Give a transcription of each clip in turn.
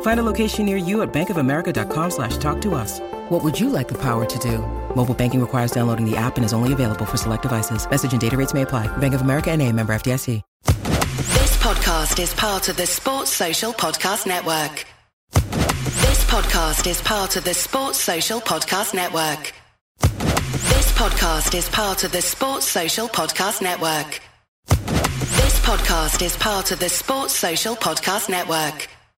Find a location near you at bankofamerica.com slash talk to us. What would you like the power to do? Mobile banking requires downloading the app and is only available for select devices. Message and data rates may apply. Bank of America and a member FDIC. This podcast is part of the Sports Social Podcast Network. This podcast is part of the Sports Social Podcast Network. This podcast is part of the Sports Social Podcast Network. This podcast is part of the Sports Social Podcast Network.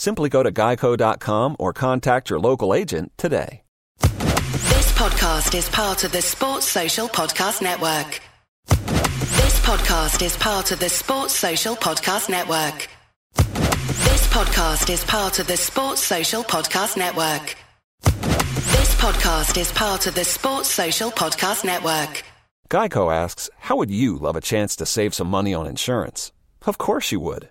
Simply go to geico.com or contact your local agent today. This podcast is part of the Sports Social Podcast Network. This podcast is part of the Sports Social Podcast Network. This podcast is part of the Sports Social Podcast Network. This podcast is part of the Sports Social Podcast Network. Geico asks, How would you love a chance to save some money on insurance? Of course you would.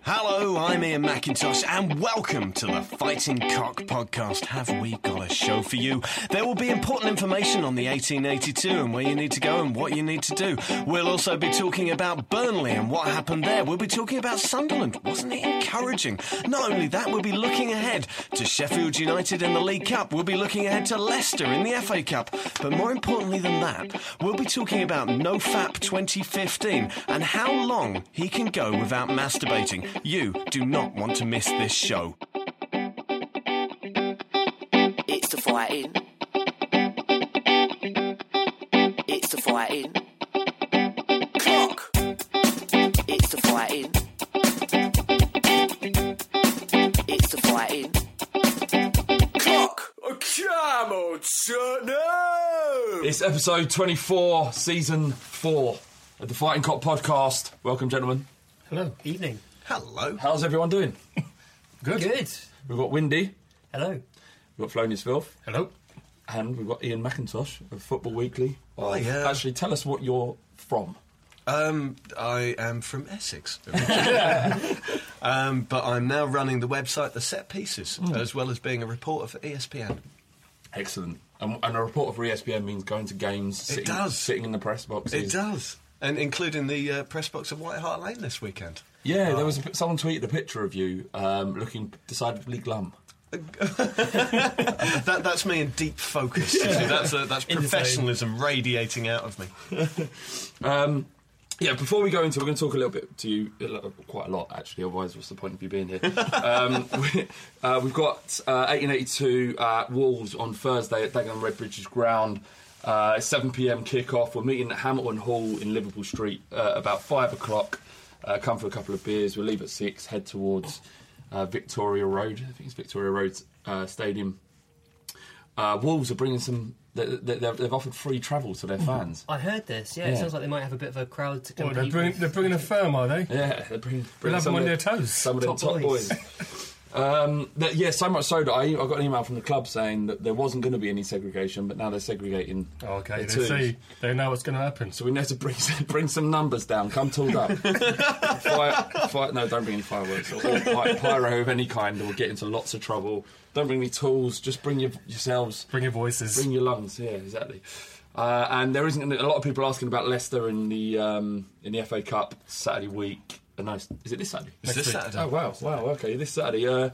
Hello, I'm Iain MacIntosh, and welcome to the Fighting Cock podcast. Have we got a show for you? There will be important information on the 1882 and where you need to go and what you need to do. We'll also be talking about Burnley and what happened there. We'll be talking about Sunderland. Wasn't it encouraging? Not only that, we'll be looking ahead to Sheffield United in the League Cup. We'll be looking ahead to Leicester in the FA Cup. But more importantly than that, we'll be talking about NoFap 2015 and how long he can go without masturbating. You do not want to miss this show. It's the fighting. It's the fighting. Clock. It's the fighting. It's the fighting. Clock. Come on, son, no! It's episode 24, season 4 of the Fighting Cock podcast. Welcome, gentlemen. Hello, evening. Hello. How's everyone doing? Good. Good. We've got Windy, Hello. we've got Flonius Filth, Hello. and we've got Iain MacIntosh of Football Weekly. Oh, Of- yeah. Actually, tell us what you're from. Um, I am from Essex, um, but I'm now running the website The Set Pieces, as well as being a reporter for ESPN. Excellent. And, and a reporter for ESPN means going to games, sitting, does. sitting in the press box. It does, and including the uh, press box of White Hart Lane this weekend. Yeah, there was a, someone tweeted a picture of you um, looking decidedly glum. That, that's me in deep focus. you see. That's uh, that's In the zone. professionalism radiating out of me. Um, yeah, before we go into, we're going to talk a little bit to you, quite a lot actually. Otherwise, what's the point of you being here? um, we, uh, we've got uh, 1882 uh, Wolves on Thursday at Dagenham Redbridge's ground. Uh, 7 p.m. kick-off. We're meeting at Hamilton Hall in Liverpool Street uh, about five o'clock. Uh, come for a couple of beers. We'll leave at six. Head towards uh, Victoria Road. I think it's Victoria Road uh, Stadium. Uh, Wolves are bringing some. They, they, they've they've offered free travel to their fans. I heard this. Yeah, Yeah. it sounds like they might have a bit of a crowd to Well, compete. they're, bringing, they're bringing a firm, are they? Yeah, they're bringing, bringing have some them on of their the- toes. Some of them Top top boys. boys. um, that- yeah, so much so that I, I got an email from the club saying that there wasn't going to be any segregation, but now they're segregating. Oh, okay, the they twos. see. They know what's going to happen. So we need to bring bring some numbers down. Come tooled up. fire, fire, no, don't bring any fireworks or, or pyro of any kind. Or we'll get into lots of trouble. Don't bring any tools. Just bring your, yourselves. Bring your voices. Bring your lungs. Yeah, exactly. Uh, and there isn't a lot of people asking about Leicester in the um, in the FA Cup Saturday week. Uh, no, is it this Saturday? It's this Saturday. Oh wow, wow, okay, this Saturday. Uh,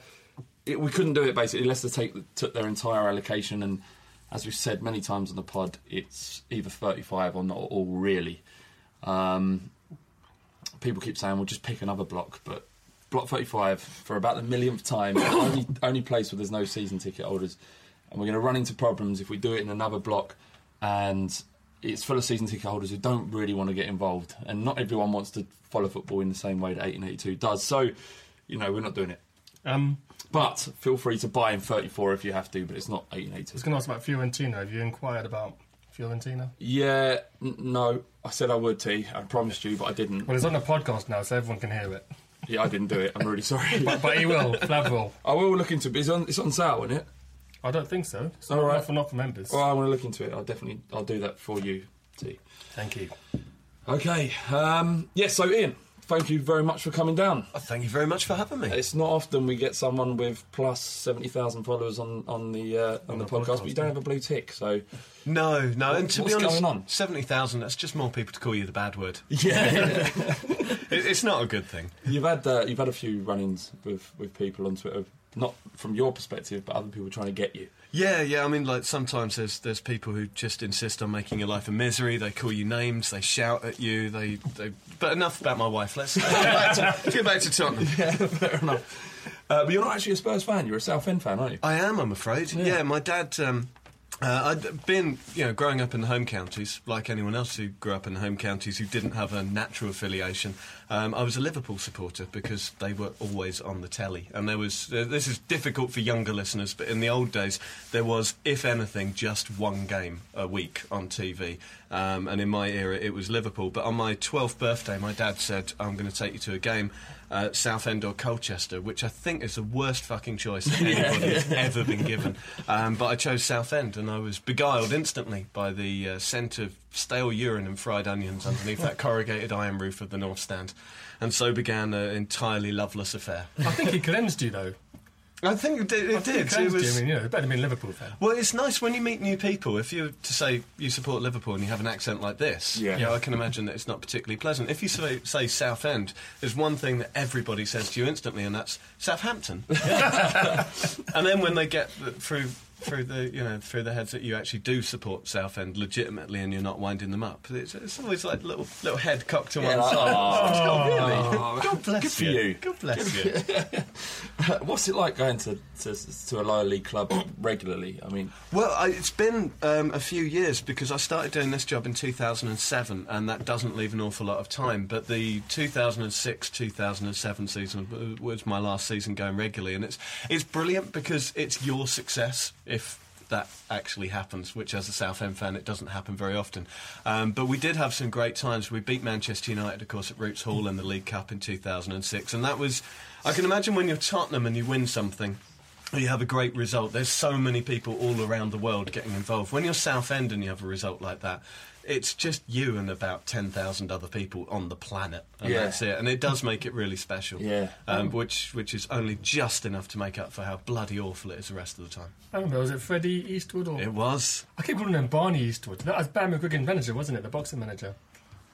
it, we couldn't do it basically. Leicester take, took their entire allocation, and as we've said many times on the pod, it's either 35 or not at all really. Um, people keep saying we'll just pick another block, but block 35 for about the millionth time, only only place where there's no season ticket holders, and we're going to run into problems if we do it in another block, and it's full of season ticket holders who don't really want to get involved, and not everyone wants to follow football in the same way that 1882 does. So, you know, we're not doing it. Um, But feel free to buy in 34 if you have to, but it's not 1882. I was going to ask about Fiorentina. Have you inquired about Fiorentina? Yeah, n- no, I said I would, T. I promised you, but I didn't. Well, it's on the podcast now, so everyone can hear it. Yeah, I didn't do it. I'm really sorry. But, but he will. Flav will. I will look into it. It's on, it's on sale, isn't it? I don't think so. It's All not, right. not, for, not for members. Well, I want to look into it. I'll definitely, I'll do that for you, T. Thank you. Okay. Um, yeah. So, Iain, thank you very much for coming down. Oh, thank you very much for having me. It's not often we get someone with plus seventy thousand followers on on the uh, on, the, the podcast, podcast, but you don't have a blue tick. So, No, no, and to what's be honest, going on? seventy thousand. That's just more people to call you the bad word. yeah, It, it's not a good thing. you've had uh, you've had a few run-ins with with people on Twitter, not from your perspective, but other people trying to get you. Yeah, yeah. I mean, like sometimes there's there's people who just insist on making your life a misery. They call you names. They shout at you. They, they but enough about my wife. Let's, let's get back to, let's get back to Tottenham. Yeah, fair enough. Uh, but you're not actually a Spurs fan. You're a Southend fan, aren't you? I am, I'm afraid. Yeah, my dad. Um, uh, I'd been, you know, growing up in the home counties, like anyone else who grew up in the home counties who didn't have a natural affiliation. Um, I was a Liverpool supporter because they were always on the telly, and there was. Uh, this is difficult for younger listeners, but in the old days, there was, if anything, just one game a week on TV. Um, and in my era, it was Liverpool. But on my 12th birthday, my dad said, "I'm going to take you to a game." Uh, Southend or Colchester, which I think is the worst fucking choice that anybody has ever been given. Um, but I chose Southend, and I was beguiled instantly by the uh, scent of stale urine and fried onions underneath that corrugated iron roof of the North Stand. And so began an entirely loveless affair. I think he cleansed you, though. I think it did. I It think he did. It cleansed you. was, I mean, you know, better than being Liverpool fan. well, it's nice when you meet new people. If you to say you support Liverpool and you have an accent like this, Yeah. you know, I can imagine that it's not particularly pleasant. If you say, say Southend, there's one thing that everybody says to you instantly, and that's Southampton. and then when they get through through the you know through the heads that you actually do support Southend legitimately, and you're not winding them up, it's, it's always like little little head cocked to one like, side. "Oh, really? God bless good for you. you. God bless you. What's it like going to, to to a lower league club regularly? I mean, Well, I, it's been um, a few years because I started doing this job in 2007, and that doesn't leave an awful lot of time. But the 2006-2007 season was my last season going regularly, and it's it's brilliant because it's your success if that actually happens. Which, as a Southend fan, it doesn't happen very often. Um, but we did have some great times. We beat Manchester United, of course, at Roots Hall in the League Cup in 2006, and that was. I can imagine when you're Tottenham and you win something you have a great result. There's so many people all around the world getting involved. When you're Southend and you have a result like that, it's just you and about 10,000 other people on the planet. And Yeah. that's it. And it does make it really special. Yeah. Um, which, which is only just enough to make up for how bloody awful it is the rest of the time. I don't know, was it Freddy Eastwood or. It was. I keep calling him Barney Eastwood. That was Barry McGuigan's manager, wasn't it? The boxing manager.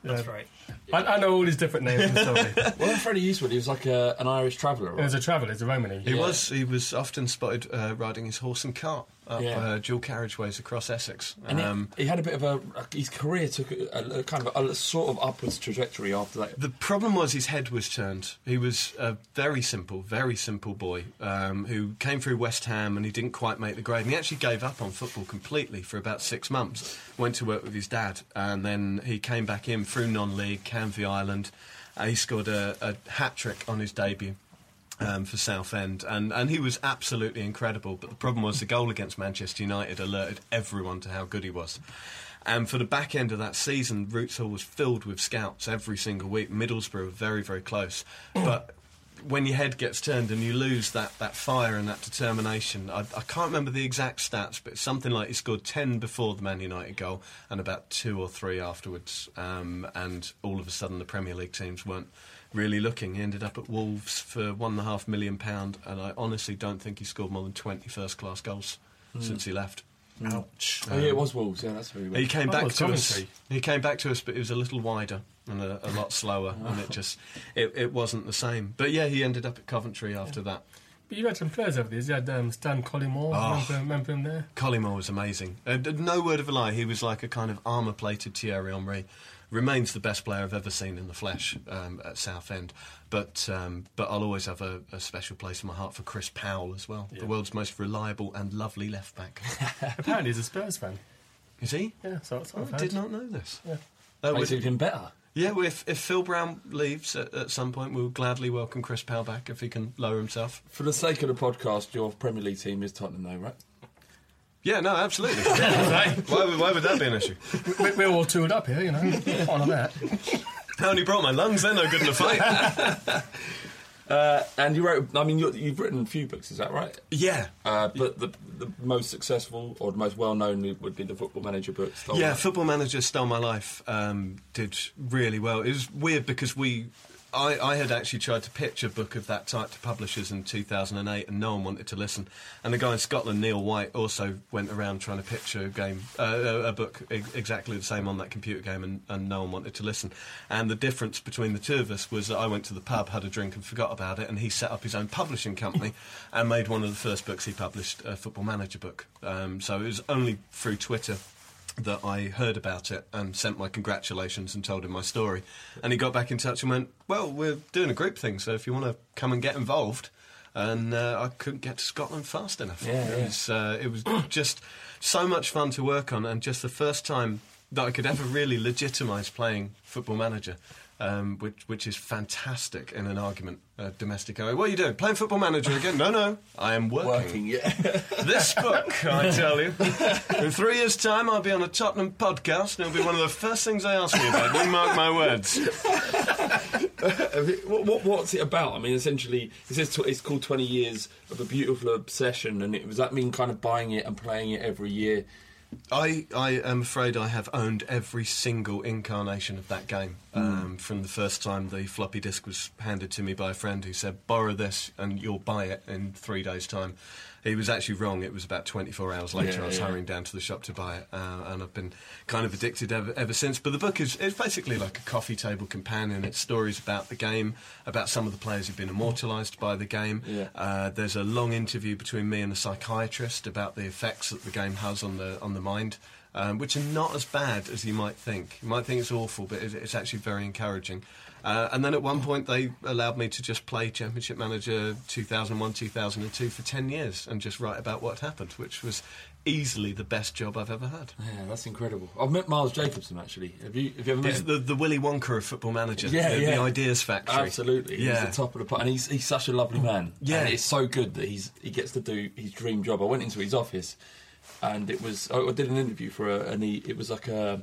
That's right. I, I know all these different names in the story. Well, Freddy Eastwood, he was like a, an Irish traveller. It Right? was a traveller, it's a Romany. He was. He was often spotted uh, riding his horse and cart up Yeah. uh, dual carriageways across Essex. And he- Um, he, had a bit of a. His career took a, a, a kind of a, a sort of upwards trajectory after that. The problem was his head was turned. He was a very simple, very simple boy um, who came through West Ham and he didn't quite make the grade. And he actually gave up on football completely for about six months. Went to work with his dad and then he came back in through non-league, Canvey Island. Uh, he scored a, a hat trick on his debut. Um, for Southend, and and he was absolutely incredible. But the problem was the goal against Manchester United alerted everyone to how good he was. And for the back end of that season, Roots Hall was filled with scouts every single week. Middlesbrough were very, very close. But when your head gets turned and you lose that, that fire and that determination, I, I can't remember the exact stats, but something like he scored 10 before the Man United goal and about two or three afterwards. Um, and all of a sudden, the Premier League teams weren't really looking. He ended up at Wolves for one and a half million pound, and I honestly don't think he scored more than 20 first class goals since he left. Ouch. Oh, yeah, it was Wolves. Yeah, that's very He came Oh, back to us. He came back to us, but it was a little wider and a, a lot slower, and it just it, it wasn't the same. But yeah, he ended up at Coventry after that. But you had some players over these. You had um, Stan Collymore. Oh. Remember, remember him there? Collymore was amazing. Uh, no word of a lie, he was like a kind of armour-plated Thierry Henry. Remains the best player I've ever seen in the flesh um, at Southend. But um, but I'll always have a, a special place in my heart for Chris Powell as well, the world's most reliable and lovely left back. Apparently, he's a Spurs fan. Is he? Yeah, so, so Oh, I've I heard. did not know this. Yeah. That Makes would- it even better. Yeah, well, if, if Phil Brown leaves at, at some point, we'll gladly welcome Chris Powell back if he can lower himself. For the sake of the podcast, your Premier League team is Tottenham, though, right? Yeah, no, absolutely. why, would, why would that be an issue? We- We're all toured up here, you know. On on that. I only brought my lungs, they're no good in a fight. Uh, and you wrote. I mean, you you've written a few books. Is that right? yeah. Uh, but the the most successful or the most well known would be the Football Manager book. Stole Yeah, That. Football Manager Stole My Life um, did really well. It was weird because we. I, I had actually tried to pitch a book of that type to publishers in 2008 and no one wanted to listen. And the guy in Scotland, Neil White, also went around trying to pitch a game, uh, a, book exactly the same on that computer game and, and no one wanted to listen. And the difference between the two of us was that I went to the pub, had a drink and forgot about it and he set up his own publishing company and made one of the first books he published, a Football Manager book. Um, so it was only through Twitter that I heard about it and sent my congratulations and told him my story. And he got back in touch and went, Well, we're doing a group thing, so if you want to come and get involved. And uh, I couldn't get to Scotland fast enough. Yeah, it, yeah. Was, uh, it was just so much fun to work on, and just the first time that I could ever really legitimise playing Football Manager. Um, which which is fantastic in an argument, uh, domestic. What are you doing? Playing Football Manager again? No, no, I am Working, yeah. this book, I tell you. In three years' time, I'll be on a Tottenham podcast, and it'll be one of the first things I ask you about. You mark my words. what, what, what's it about? I mean, essentially, it says it's called Twenty Years of a Beautiful Obsession, and it, does that mean kind of buying it and playing it every year? I, I am afraid I have owned every single incarnation of that game um, from the first time the floppy disk was handed to me by a friend who said, borrow this and you'll buy it in three days' time. He was actually wrong. It was about 24 hours later. Yeah, I was yeah. hurrying down to the shop to buy it, uh, and I've been kind of addicted ever, ever since. But the book is it's basically like a coffee table companion. It's stories about the game, about some of the players who've been immortalised by the game. Yeah. Uh, there's a long interview between me and a psychiatrist about the effects that the game has on the on the mind, um, which are not as bad as you might think. You might think it's awful, but it's, it's actually very encouraging. Uh, and then at one point, they allowed me to just play Championship Manager 2001 2002 for 10 years and just write about what happened, which was easily the best job I've ever had. Yeah, that's incredible. I've met Miles Jacobson actually. Have you? Have you ever met It's him? the, the Willy Wonka of Football Manager, Yeah, the, yeah. the Ideas Factory. Absolutely, Yeah. he's the top of the pot, and he's he's such a lovely man. Yeah. and it's so good that he's he gets to do his dream job. I went into his office, and it was I I did an interview for a, and he it was like a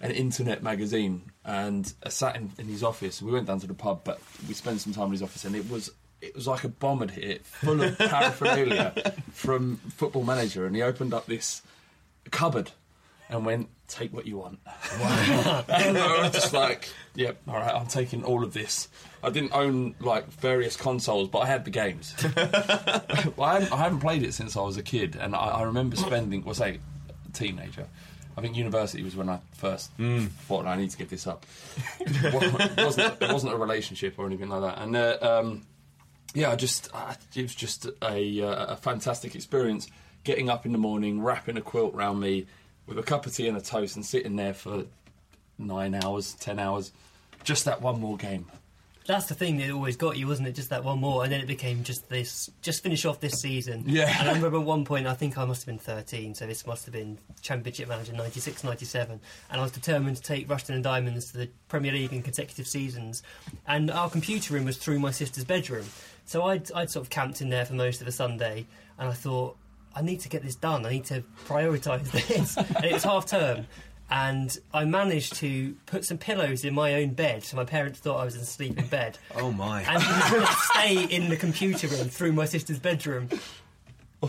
an internet magazine, and I sat in, in his office. We went down to the pub, but we spent some time in his office, and it was it was like a bomb had hit full of paraphernalia from Football Manager, and he opened up this cupboard and went, "Take what you want." and I was just like, "Yep, all right, I'm taking all of this." I didn't own like various consoles, but I had the games. well, I, hadn't, I haven't played it since I was a kid, and I, I remember spending, well, say, a teenager. I think university was when I first thought I need to give this up. it wasn't, it wasn't a relationship or anything like that, and uh, um, yeah, I just uh, it was just a, uh, a fantastic experience. Getting up in the morning, wrapping a quilt round me with a cup of tea and a toast, and sitting there for nine hours, ten hours, just that one more game. That's the thing that always got you, wasn't it? Just that one more, and then it became just this. Just finish off this season. Yeah. And I remember at one point, I think I must have been 13, so this must have been Championship Manager 96, 97, and I was determined to take Rushden and Diamonds to the Premier League in consecutive seasons. And our computer room was through my sister's bedroom, so I'd, I'd sort of camped in there for most of a Sunday, and I thought. I need to get this done. I need to prioritise this. and it was half term, and I managed to put some pillows in my own bed, so my parents thought I was asleep in bed. Oh my! And stay in the computer room through my sister's bedroom.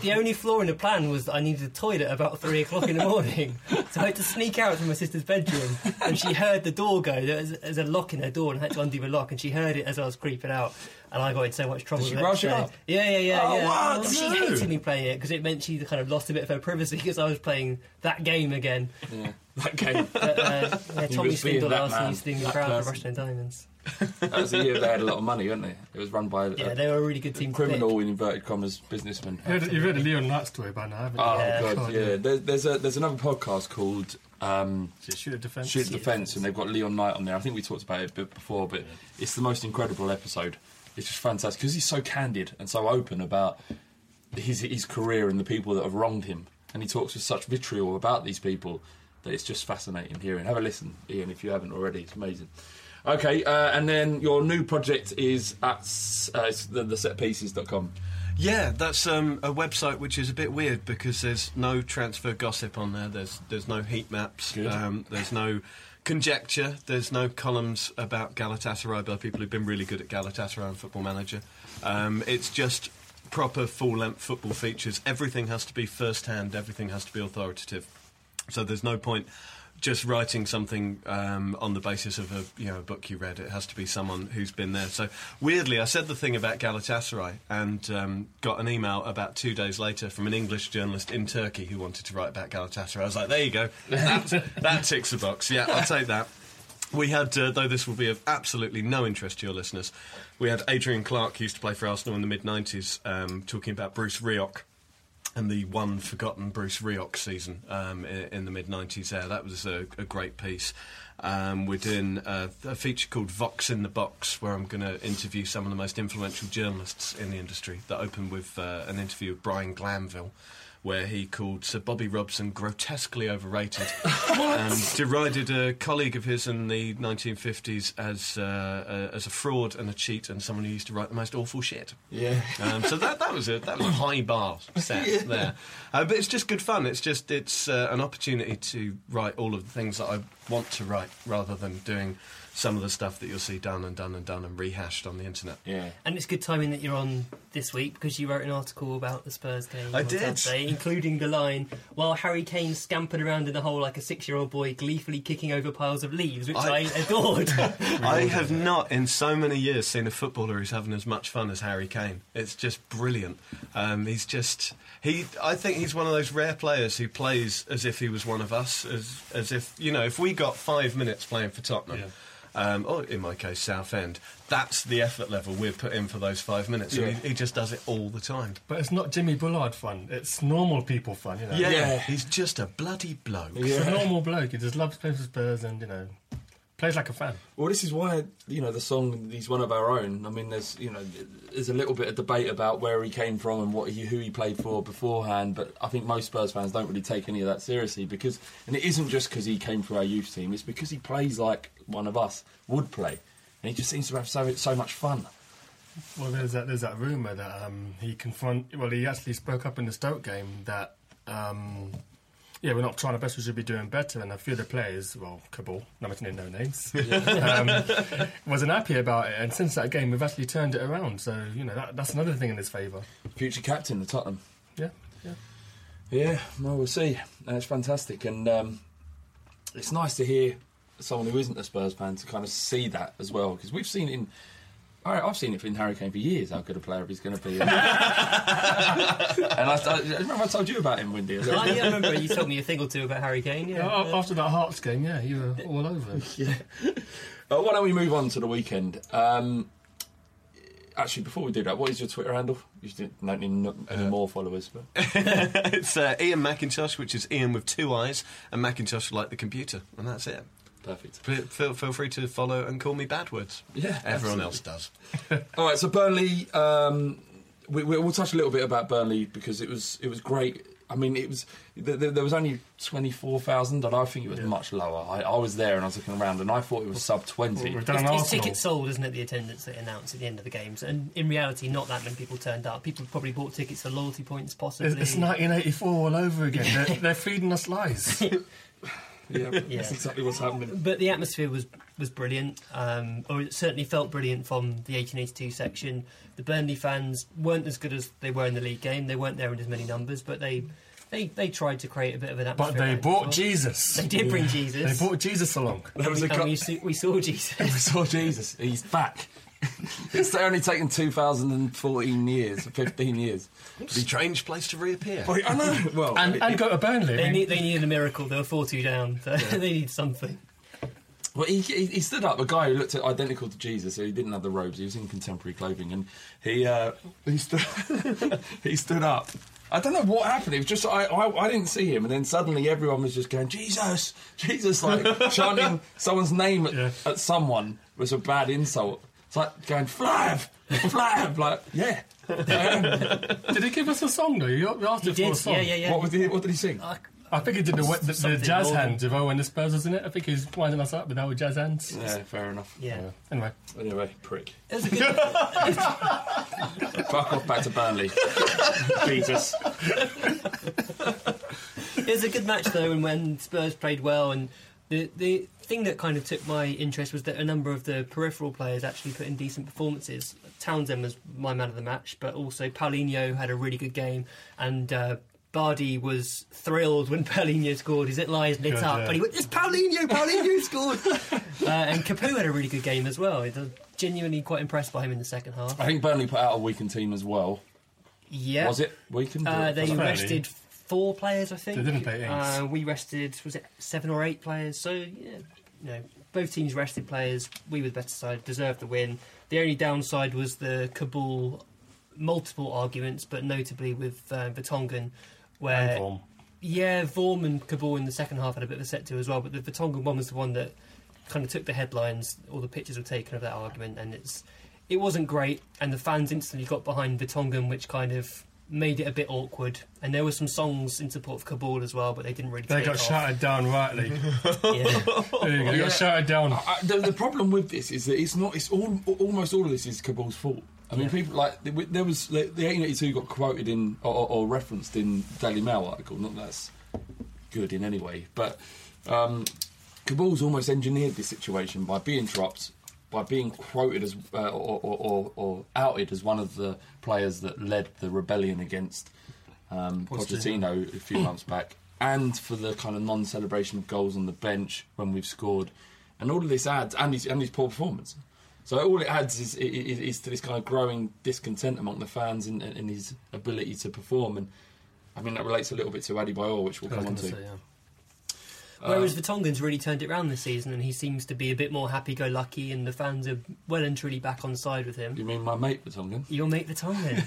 The only flaw in the plan was that I needed a toilet about three o'clock in the morning, so I had to sneak out from my sister's bedroom, and she heard the door go. There was, there was a lock in her door, and I had to undo the lock, and she heard it as I was creeping out, and I got in so much trouble. Did she the brush it up? Yeah, yeah, yeah, Oh, yeah. what? She No. hated me playing it because it meant she kind of lost a bit of her privacy because I was playing that game again. Yeah, that game. But, uh, yeah, Tommy was being Swindle that asked me to do me that proud person. for Rushden and Diamonds. that was the year they had a lot of money, weren't they? It was run by Yeah, a they were a really good team. criminal in inverted commas businessman. You've heard, you've heard the Leon Knight story by now, haven't you? Oh Yeah. god, yeah. There's there's a there's another podcast called um, Shoot at Defence. Shoot the Defence, and they've got Leon Knight on there. I think we talked about it a bit before, but it's the most incredible episode. It's just fantastic because he's so candid and so open about his his career and the people that have wronged him, and he talks with such vitriol about these people that it's just fascinating hearing. Have a listen, Iain, if you haven't already. It's amazing. Okay, uh, and then your new project is at uh, it's the, the setpieces.com. Yeah, that's um, a website which is a bit weird because there's no transfer gossip on there. There's there's no heat maps. Um, there's no conjecture. There's no columns about Galatasaray by people who've been really good at Galatasaray and Football Manager. Um, it's just proper full length football features. Everything has to be first hand. Everything has to be authoritative. So there's no point just writing something um, on the basis of a you know a book you read. It has to be someone who's been there. So weirdly, I said the thing about Galatasaray and um, got an email about two days later from an English journalist in Turkey who wanted to write about Galatasaray. I was like, there you go, that, that ticks the box. Yeah, I'll take that. We had, uh, though this will be of absolutely no interest to your listeners, we had Adrian Clarke, who used to play for Arsenal in the mid 90s, um, talking about Bruce Rioch and the one forgotten Bruce Rioch season um, in, in the mid 90s there. That was a, a great piece. Um, we're doing uh, a feature called Vox in the Box, where I'm going to interview some of the most influential journalists in the industry. That opened with uh, an interview with Brian Glanville. Where he called Sir Bobby Robson grotesquely overrated and derided a colleague of his in the 1950s as uh, uh, as a fraud and a cheat and someone who used to write the most awful shit. Yeah. Um, so that that was a that was a high bar set there, uh, but it's just good fun. It's just it's uh, an opportunity to write all of the things that I want to write, rather than doing some of the stuff that you'll see done and done and done and rehashed on the internet. Yeah. And it's good timing that you're on this week because you wrote an article about the Spurs game I did. Saturday, including the line while Harry Kane scampered around in the hole like a six-year-old boy, gleefully kicking over piles of leaves, which I, I- adored. I have not, in so many years, seen a footballer who's having as much fun as Harry Kane. It's just brilliant. Um, he's just he. I think he's one of those rare players who plays as if he was one of us, as as if you know, if we got five minutes playing for Tottenham. Um, or in my case, Southend. That's the effort level we've put in for those five minutes, and Yeah. he, he just does it all the time. But it's not Jimmy Bullard fun. It's normal people fun, you know. Yeah, he's just a bloody bloke. He's a normal bloke. He just loves playing for Spurs and, you know, plays like a fan. Well, this is why you know the song. He's one of our own. I mean, there's you know there's a little bit of debate about where he came from and what he, who he played for beforehand. But I think most Spurs fans don't really take any of that seriously because, and it isn't just because he came through our youth team. It's because he plays like one of us would play, and he just seems to have so so much fun. Well, there's that there's that rumor that um, he confront. Well, he actually spoke up in the Stoke game that um, Yeah, we're not trying our best. We should be doing better. And a few of the players, well, Kaboul, not mentioning no names, um, wasn't happy about it. And since that game, we've actually turned it around. So you know that, that's another thing in his favour. Future captain of Tottenham. Yeah, yeah. Yeah, well, we'll see. Uh, it's fantastic, and um, it's nice to hear someone who isn't a Spurs fan to kind of see that as well, because we've seen in. All right, I've seen it in Harry Kane for years how good a player he's going to be. and I, I, remember I told you about him, Windy. as well. Oh, yeah, I remember you told me a thing or two about Harry Kane. Yeah, A- After that Hearts game, yeah, you were all over it. yeah. Uh, why don't we move on to the weekend? Um, actually, before we do that, what is your Twitter handle? You don't don't need no- any more followers. But. it's uh, Iain MacIntosh, which is Iain with two eyes, and MacIntosh like the computer, and that's it. Perfect. F- Feel, feel free to follow and call me bad words. Yeah, everyone absolutely. else does. All right, so Burnley. Um, we, we, we'll touch a little bit about Burnley because it was it was great. I mean, it was th- th- there was only twenty four thousand, and I think it was much lower. I, I was there and I was looking around, and I thought it was sub twenty. We've done It's, it's Arsenal. tickets sold, isn't it? The attendance they announce at the end of the games, and in reality, not that many people turned up. People probably bought tickets for loyalty points, possibly. It's, it's 1984 all over again. They're, they're feeding us lies. Yeah, Yeah. that's exactly what's happening. But the atmosphere was was brilliant, um, or it certainly felt brilliant from the 1882 section. The Burnley fans weren't as good as they were in the league game. They weren't there in as many numbers, but they they, they tried to create a bit of an atmosphere. But they around brought well. Jesus. They did bring Jesus. They brought Jesus along. There was a and we, see, we saw Jesus. we saw Jesus. He's back. it's only taken 2014 years, 15 years. Strange place to reappear. But I know. Well, And, and go to Burnley. They need they needed a miracle. They were four two down. So they need something. Well, he, he, he stood up. A guy who looked identical to Jesus. So he didn't have the robes. He was in contemporary clothing, and he uh, he stood he stood up. I don't know what happened. It was just I, I I didn't see him, and then suddenly everyone was just going Jesus, Jesus, like chanting someone's name at, Yeah. at someone was a bad insult. It's like going Flav, Flav, like yeah. did he give us a song though? You you asked He him for a did. song. Yeah, yeah, yeah. What was he, What did he sing? I think he did the, the, the jazz more than- hands with Owen the Spurs, wasn't it? I think he's winding us up with our jazz hands. Yeah, fair enough. Yeah. Anyway, Anyway, prick. It a good, Fuck off back to Burnley. Jesus. it was a good match though, and when Spurs played well, and the the thing that kind of took my interest was that a number of the peripheral players actually put in decent performances. Townsend was my man of the match, but also Paulinho had a really good game, and. Uh, Bardi was thrilled when Paulinho scored. His little eyes lit Good, up, yeah. and he went, "It's Paulinho! Paulinho scored!" uh, and Capoue had a really good game as well. I was genuinely quite impressed by him in the second half. I think Burnley put out a weakened team as well. Yeah, Was it weakened? Uh, they Fairly. rested four players, I think. They didn't play. Uh, we rested, was it seven or eight players? So, yeah, you know, both teams rested players. We were the better side, deserved the win. The only downside was the Kaboul multiple arguments, but notably with uh, Vertonghen, where and form. yeah, Vorm and Kaboul in the second half had a bit of a set to as well, but the Vertonghen one was the one that kind of took the headlines. All the pictures were taken of that argument, and it's it wasn't great. And the fans instantly got behind Vertonghen, which kind of made it a bit awkward. And there were some songs in support of Kaboul as well, but they didn't really. They take got off. shouted down rightly. Yeah. there you go. They Yeah. got shouted down. I, the, the problem with this is that it's not. It's all almost all of this is Kaboul's fault. I mean, people like there- there was the, the 1882 got quoted in or, or, or referenced in Daily Mail article. Not that's good in any way, but um, Kaboul's almost engineered this situation by being dropped, by being quoted as uh, or, or, or, or outed as one of the players that led the rebellion against um, Pochettino a few months back, and for the kind of non-celebration of goals on the bench when we've scored, and all of this adds and his and his poor performance. So all it adds is, is, is to this kind of growing discontent among the fans and, and his ability to perform. And I mean that relates a little bit to Adebayor, which we'll come on to. say, yeah. Whereas Vertonghen's really turned it around this season, and he seems to be a bit more happy-go-lucky, and the fans are well and truly back on side with him. You mean my mate Vertonghen? Your mate Vertonghen.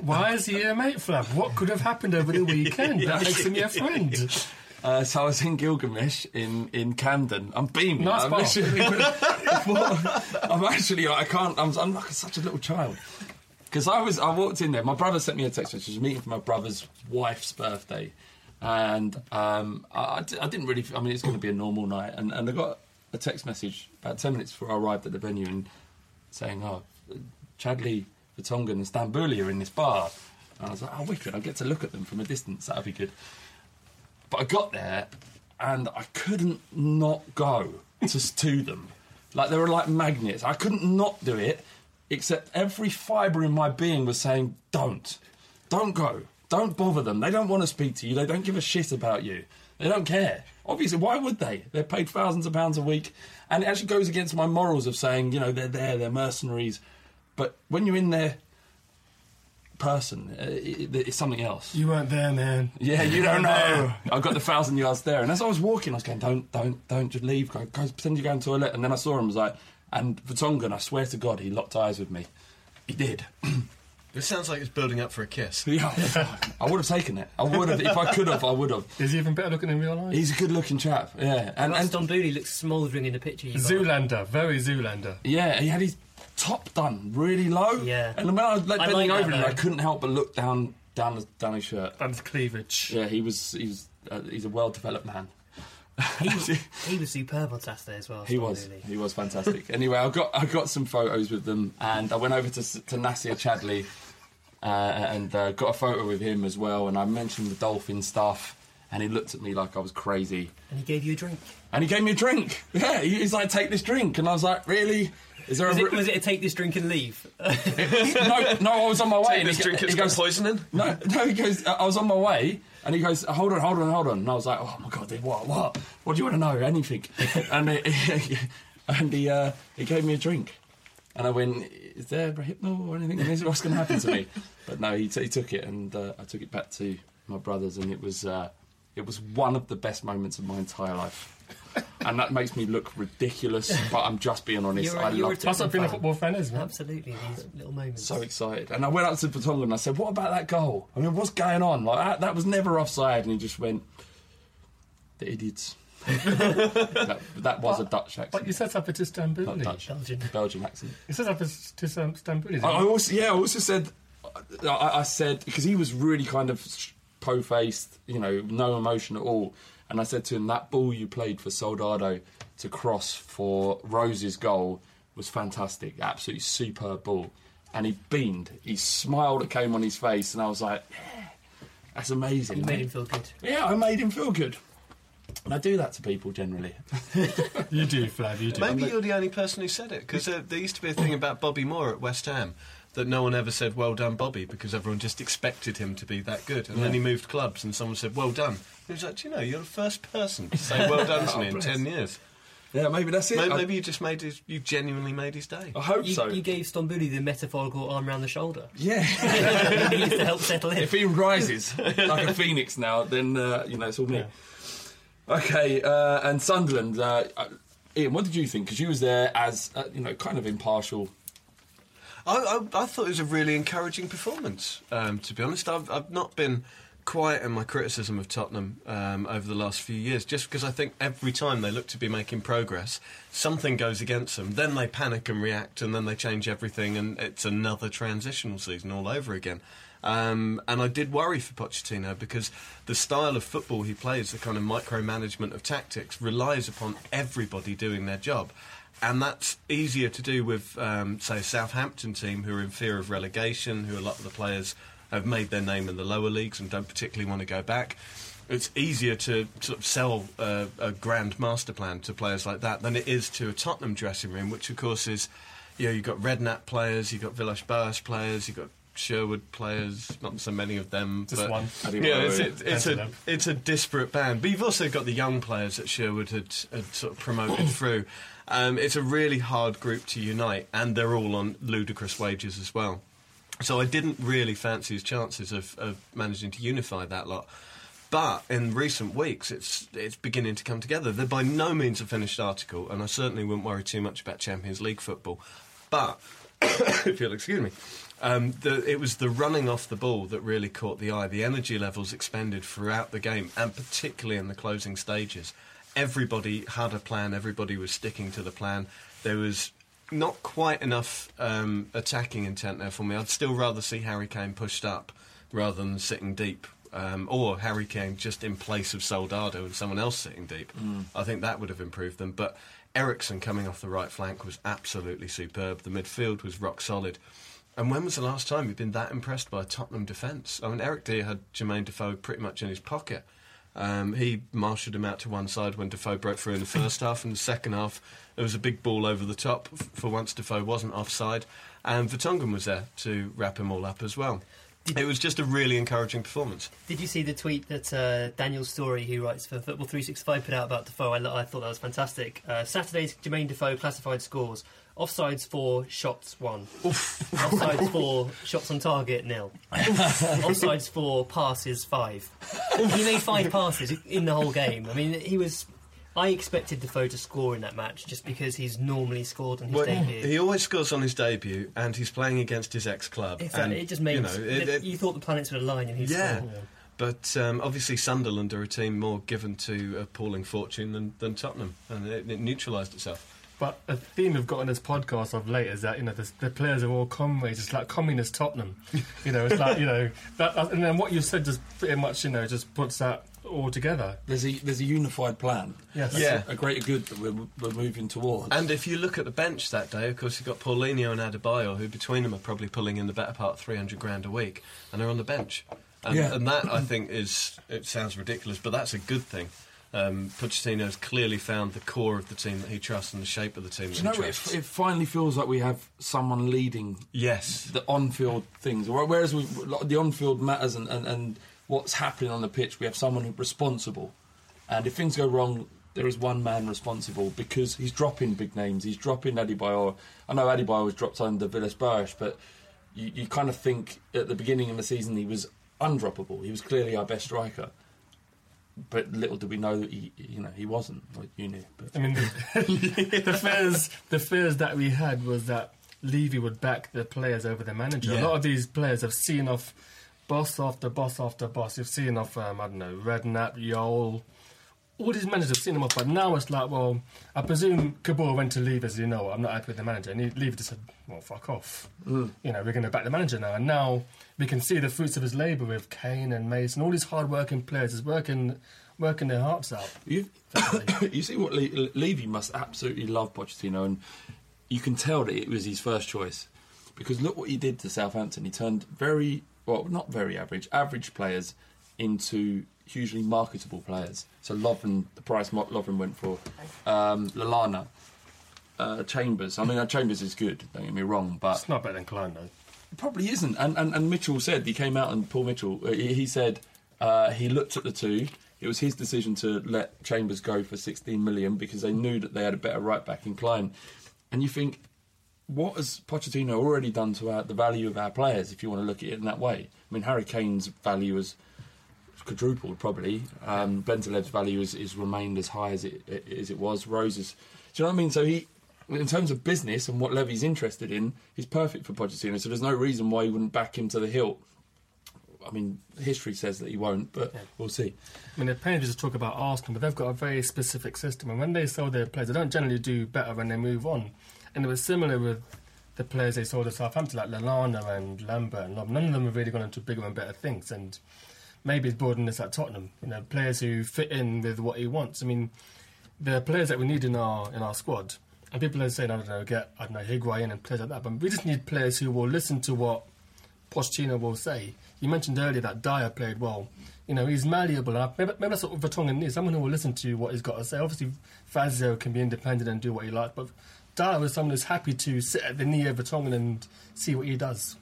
Why is he a mate, Flav? What could have happened over the weekend that makes him your friend? Uh, so I was in Gilgamesh in, in Camden. I'm beaming. Nice I'm, bar. literally- I'm actually I can't. I'm, I'm like such a little child. Because I was, I walked in there. My brother sent me a text message, meeting for my brother's wife's birthday, and um, I, I didn't really. I mean, it's going to be a normal night, and, and I got a text message about ten minutes before I arrived at the venue, and saying, "Oh, Chadli, Vertonghen, and Stambouli are in this bar." And I was like, "Oh, wicked! I get to look at them from a distance. That'd be good." But I got there and I couldn't not go to, to them. Like they were like magnets. I couldn't not do it, except every fibre in my being was saying, "Don't, don't go, don't bother them. They don't want to speak to you. They don't give a shit about you. They don't care. Obviously, why would they? They're paid thousands of pounds a week, and it actually goes against my morals of saying, you know, they're there, they're mercenaries. But when you're in their person, uh, it, it's something else. You weren't there, man. Yeah, you don't know. I got the thousand yards there, and as I was walking, I was going, "Don't, don't, don't, just leave. Go, go pretend you're going to the toilet." And then I saw him. I was like, and Vertonghen, I swear to God, he locked eyes with me. He did. It sounds like it's building up for a kiss. yeah, I would have taken it. I would have if I could have. I would have. Is he even better looking in real life? He's a good-looking chap. Yeah, and, and Ruston Booley looks smouldering in the picture. You got. Zoolander, very Zoolander. yeah, he had his top done really low. Yeah. and when I was like, I bending like over that, him, I couldn't help but look down, down, his- down his shirt. And his cleavage. Yeah, he was. He was. Uh, he's a well-developed man. He was, he was superb on Saturday as well. He Ston was. Booley. He was fantastic. anyway, I got I got some photos with them, and I went over to S- to Nacer Chadli, and uh, got a photo with him as well. And I mentioned the dolphin stuff, and he looked at me like I was crazy, And he gave you a drink. and he gave me a drink. Yeah, he's like, "Take this drink," and I was like, "Really?" Is there Was a it, was it a take this drink and leave? no, no, I was on my way. Take and this he, drink, he it's got goes, poisoning. No, no, he goes, I was on my way, and he goes, hold on, hold on, hold on. And I was like, oh my god, dude, what, what? What do you want to know? Anything? and he, and he, uh, he gave me a drink. And I went, is there a hypno or anything? Is what's going to happen to me? But no, he, t- he took it, and uh, I took it back to my brothers, and it was, uh, it was one of the best moments of my entire life. and that makes me look ridiculous, but I'm just being honest. You're a- I you're a loved it. That's what being a football fan is, man. Absolutely, these little moments. So excited. And I went up to Vertonghen and I said, What about that goal? I mean, what's going on? Like that, that was never offside. And he just went, The idiots. That, that was a Dutch accent. But you set up it to Not Dutch. Belgian. Belgian accent. You set up it to Stam- Stambouli. I, I also, yeah, I also said, uh, I, I said, because he was really kind of po faced, you know, no emotion at all. And I said to him, That ball you played for Soldado to cross for Rose's goal was fantastic. Absolutely superb ball. And he beamed. He smiled that came on his face. And I was like, Yeah, that's amazing. You made him feel good. Yeah, I made him feel good. And I do that to people generally. You do, Flav, you do. Maybe you're the only person who said it because uh, there used to be a thing about Bobby Moore at West Ham that no one ever said "Well done, Bobby" because everyone just expected him to be that good. And then he moved clubs, and someone said "Well done." He was like, "Do "You know, you're the first person to say well done to me in ten years." Yeah, maybe that's it. Maybe, maybe you just made his, you genuinely made his day. I hope You, so. you gave Stambouli the metaphorical arm around the shoulder. yeah. he needs to help settle in. if he rises like a phoenix now, then uh, you know it's all me. Okay, uh, and Sunderland. Uh, uh, Iain, what did you think? Because you was there as uh, you know, kind of impartial. I, I, I thought it was a really encouraging performance. Um, to be honest, I've, I've not been quiet in my criticism of Tottenham um, over the last few years, just because I think every time they look to be making progress, something goes against them. Then they panic and react, and then they change everything, and it's another transitional season all over again. Um, and I did worry for Pochettino because the style of football he plays, the kind of micromanagement of tactics, relies upon everybody doing their job. And that's easier to do with, um, say, a Southampton team who are in fear of relegation, who a lot of the players have made their name in the lower leagues and don't particularly want to go back. It's easier to sort of sell a grand master plan to players like that than it is to a Tottenham dressing room, which of course is, you know, you've got Redknapp players, you've got Villas-Boas players, you've got Sherwood players, not so many of them. Just but, one. Yeah, it's, it, it's, a, it's a disparate band. But you've also got the young players that Sherwood had, had sort of promoted through. Um, it's a really hard group to unite, and they're all on ludicrous wages as well. So I didn't really fancy his chances of, of managing to unify that lot. But in recent weeks, it's it's beginning to come together. They're by no means a finished article, and I certainly wouldn't worry too much about Champions League football. But if you'll excuse me, um, the, it was the running off the ball that really caught the eye. The energy levels expended throughout the game, and particularly in the closing stages. Everybody had a plan. Everybody was sticking to the plan. There was not quite enough um, attacking intent there for me. I'd still rather see Harry Kane pushed up rather than sitting deep. Um, or Harry Kane just in place of Soldado and someone else sitting deep. I think that would have improved them. But Eriksen coming off the right flank was absolutely superb. The midfield was rock solid. And when was the last time you've been that impressed by Tottenham defence? I mean, Eric Dier had Jermaine Defoe pretty much in his pocket. Um, he marshalled him out to one side when Defoe broke through in the first half. In the second half, there was a big ball over the top. For once, Defoe wasn't offside. And Vertonghen was there to wrap him all up as well. It was just a really encouraging performance. Did you see the tweet that uh, Daniel Storey, who writes for Football 365, put out about Defoe? I, I thought that was fantastic. Uh, Saturday's Jermaine Defoe classified scores. Offsides for shots one. Offsides for shots on target nil. Offsides for passes five. he made five passes in the whole game. I mean, he was. I expected Defoe to score in that match just because he's normally scored on his Well, debut. he always scores on his debut, and he's playing against his ex-club. Exactly. And, it just made you know, it- it- you thought the planets would align and he'd yeah. score. But um, obviously, Sunderland are a team more given to appalling fortune than, than Tottenham, and it, it neutralised itself. But a theme we've got on this podcast of late is that you know the, the players are all comrades. It's like communist Tottenham. You know, it's like you know that, and then what you said just pretty much you know just puts that all together. There's a there's a unified plan. Yes. That's Yeah. a, a greater good that we're, we're moving towards. And if you look at the bench that day, of course, you've got Paulinho and Adebayor, who between them are probably pulling in the better part of 300 grand a week, and they're on the bench. And, Yeah. and that, I think, is, it sounds ridiculous, but that's a good thing. Um, Pochettino's clearly found the core of the team that he trusts and the shape of the team that you know, he what, trusts. it, it finally feels like we have someone leading yes. the on-field things. Whereas we, the on-field matters and, and, and what's happening on the pitch, we have someone who's responsible. And if things go wrong, there is one man responsible because he's dropping big names. He's dropping Adebayor. I know Adebayor was dropped under Villas-Boas, but you, you kind of think at the beginning of the season he was undroppable. He was clearly our best striker. But little did we know that he, you know, he wasn't. Like you knew. But I mean, the, the fears the fears that we had was that Levy would back the players over the manager. Yeah. A lot of these players have seen off boss after boss after boss. You've seen off um, I don't know Redknapp, Jol. All these managers have seen them off, but now it's like, well, I presume Kaboul went to leave as you know, I'm not happy with the manager, and he, Levy just said, well, fuck off. Mm. You know, we're going to back the manager now, and now we can see the fruits of his labour with Kane and Mason, all these hard-working players, is working, working their hearts out. You, you see what Le- Levy must absolutely love Pochettino, and you can tell that it was his first choice because look what he did to Southampton. He turned very well, not very average, average players into hugely marketable players. So Lovren, the price Lovren went for, um, Lallana, uh, Chambers. I mean, uh, Chambers is good. Don't get me wrong, but It's not better than Clyne, though. it probably isn't. And, and, and Mitchell said, he came out and Paul Mitchell, uh, he, he said uh, he looked at the two. It was his decision to let Chambers go for 16 million because they knew that they had a better right back in Clyne. And you think, what has Pochettino already done to our, the value of our players, if you want to look at it in that way? I mean, Harry Kane's value has quadrupled probably. Um, Bentaleb's value is, is remained as high as it as it was. Rose's, do you know what I mean? So he, in terms of business and what Levy's interested in, he's perfect for Pochettino. So there's no reason why he wouldn't back him to the hilt. I mean, history says that he won't, but we'll see. I mean, the painters just talk about Arsenal, but they've got a very specific system, and when they sell their players, they don't generally do better when they move on. And it was similar with the players they sold at Southampton, like Lallana and Lambert and Lob. None of them have really gone into bigger and better things, and maybe broadened this at Tottenham. You know, players who fit in with what he wants. I mean, the players that we need in our in our squad, and people are saying, I don't know, get I don't know Higuain and players like that, but we just need players who will listen to what Pochettino will say. You mentioned earlier that Dier played well. You know, he's malleable. Maybe, maybe that's what Vertonghen needs. Someone who will listen to what he's got to say. Obviously, Fazio can be independent and do what he likes, but Dier was someone who's happy to sit at the knee of Vertonghen and see what he does.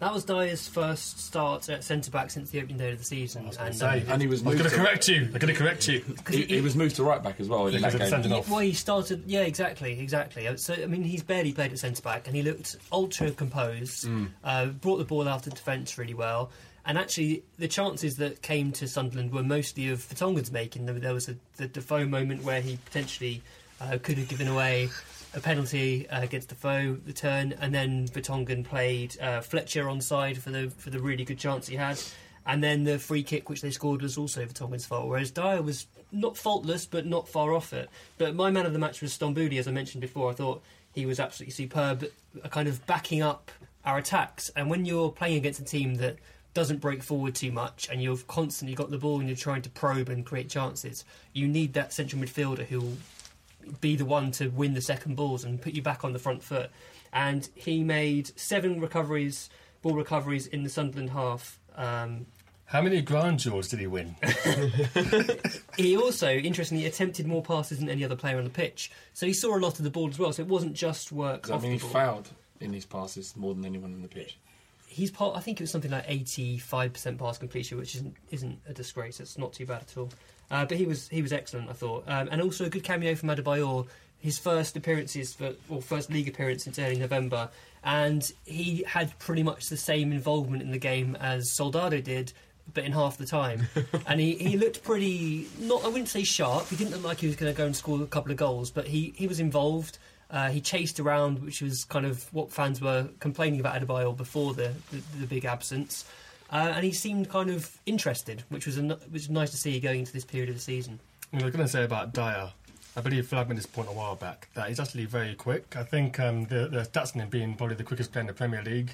That was Dier's first start at centre back since the opening day of the season. and, um, And he was I was moved going to to- correct you. I'm going to correct you. He, he was moved to right back as well in Because that game. sending off. well, he started. Yeah, exactly, exactly. Uh, So, I mean, he's barely played at centre back, and he looked ultra composed. Uh, brought the ball out of defence really well, and actually, the chances that came to Sunderland were mostly of Vertonghen's making. There, there was a, the Defoe moment where he potentially uh, could have given away a penalty uh, against Defoe, the turn, and then Vertonghen played uh, Fletcher on side for the for the really good chance he had. And then the free kick which they scored was also Vertonghen's fault, whereas Dier was not faultless but not far off it. But my man of the match was Stambouli, as I mentioned before. I thought he was absolutely superb, at kind of backing up our attacks. And when you're playing against a team that doesn't break forward too much and you've constantly got the ball and you're trying to probe and create chances, you need that central midfielder who'll be the one to win the second balls and put you back on the front foot. And he made seven recoveries, ball recoveries in the Sunderland half. Um, How many ground jewels did he win? He also, interestingly, attempted more passes than any other player on the pitch. So he saw a lot of the ball as well. So it wasn't just work Does that off mean the he ball. fouled in his passes more than anyone on the pitch? He's part. I think it was something like eighty-five percent pass completion, which isn't isn't a disgrace. It's not too bad at all. Uh, but he was he was excellent, I thought, um, and also a good cameo from Adebayor. His first appearances for or first league appearance since early November, and he had pretty much the same involvement in the game as Soldado did, but in half the time. and he, he looked pretty not I wouldn't say sharp. He didn't look like he was going to go and score a couple of goals, but he he was involved. Uh, he chased around, which was kind of what fans were complaining about Adebayor before the, the, the big absence. Uh, and he seemed kind of interested, which was, a, n- which was nice to see going into this period of the season. I was going to say about Dier. I believe Flav made this point a while back that he's actually very quick. I think um, the, the stats on him being probably the quickest player in the Premier League.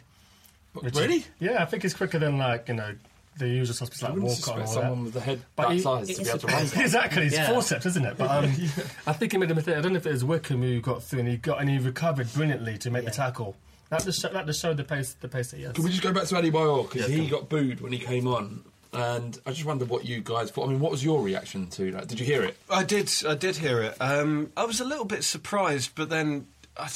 which is- really? yeah, I think he's quicker than like you know the usual suspects like I wouldn't Walcott and suspect all that. someone with the head But that he- size to be able to run. surprising. exactly, it's Yeah. forceps, isn't it? But um, I think he made a mistake. I don't know if it was Wickham who got through and he got and he recovered brilliantly to make the tackle. That just show, that just showed the pace the pace that he has. Can we just go back to Adebayor because Yeah, he got booed when he came on, and I just wondered what you guys thought. I mean, what was your reaction to that? Did you hear it? I did. I did hear it. Um, I was a little bit surprised, but then I,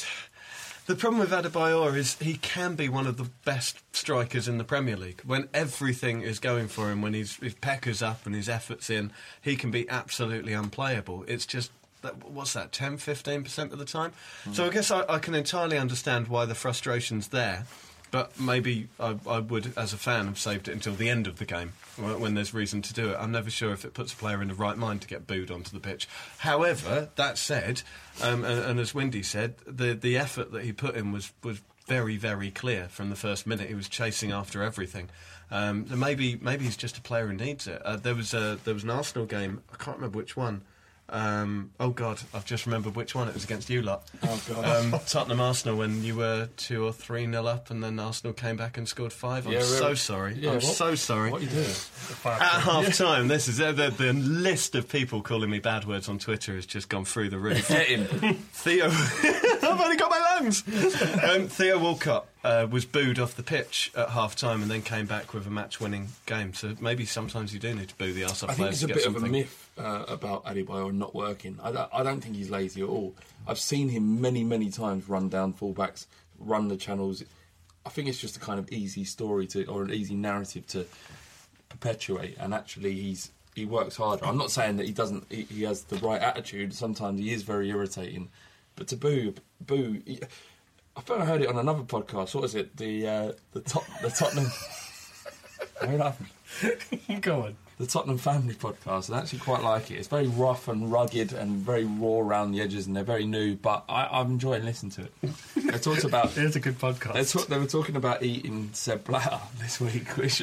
the problem with Adebayor is he can be one of the best strikers in the Premier League. When everything is going for him, when his, his pecker's up and his efforts in, he can be absolutely unplayable. It's just. That, what's that, 10 15% of the time? So I guess I, I can entirely understand why the frustration's there. But maybe I, I would, as a fan, have saved it until the end of the game when, when there's reason to do it. I'm never sure if it puts a player in the right mind to get booed onto the pitch. However, that said, um, and, and as Windy said, the the effort that he put in was was very very clear from the first minute. He was chasing after everything. Um, maybe maybe he's just a player who needs it. Uh, there was a there was an Arsenal game. I can't remember which one. Um, oh God, I've just remembered which one it was against you lot. Oh God. Um, Tottenham Arsenal when you were two or three nil up, and then Arsenal came back and scored five. I'm Yeah, so sorry. Yeah, I'm what- so sorry. What are you doing? At half time, this is uh, the, the list of people calling me bad words on Twitter has just gone through the roof. Get him. Theo, I've only got my lungs. Um, Theo Walcott uh, was booed off the pitch at half time and then came back with a match winning game. So maybe sometimes you do need to boo the Arsenal I think players it's a to get bit of a myth uh, about Adebayor not working. I don't, I don't think he's lazy at all. I've seen him many, many times run down fullbacks, run the channels. I think it's just a kind of easy story to, or an easy narrative to perpetuate. And actually, he's he works harder. I'm not saying that he doesn't. He, he has the right attitude. Sometimes he is very irritating, but to boo, boo. I thought I heard it on another podcast. What was it? The uh, the top the Tottenham. Why are you laughing? Go on. the Tottenham Family podcast. I actually quite like it. It's very rough and rugged and very raw around the edges, and they're very new. But I, I'm enjoying listening to it. They talked about. It is a good podcast. They, talk, they were talking about eating Sepp Blatter this week, which,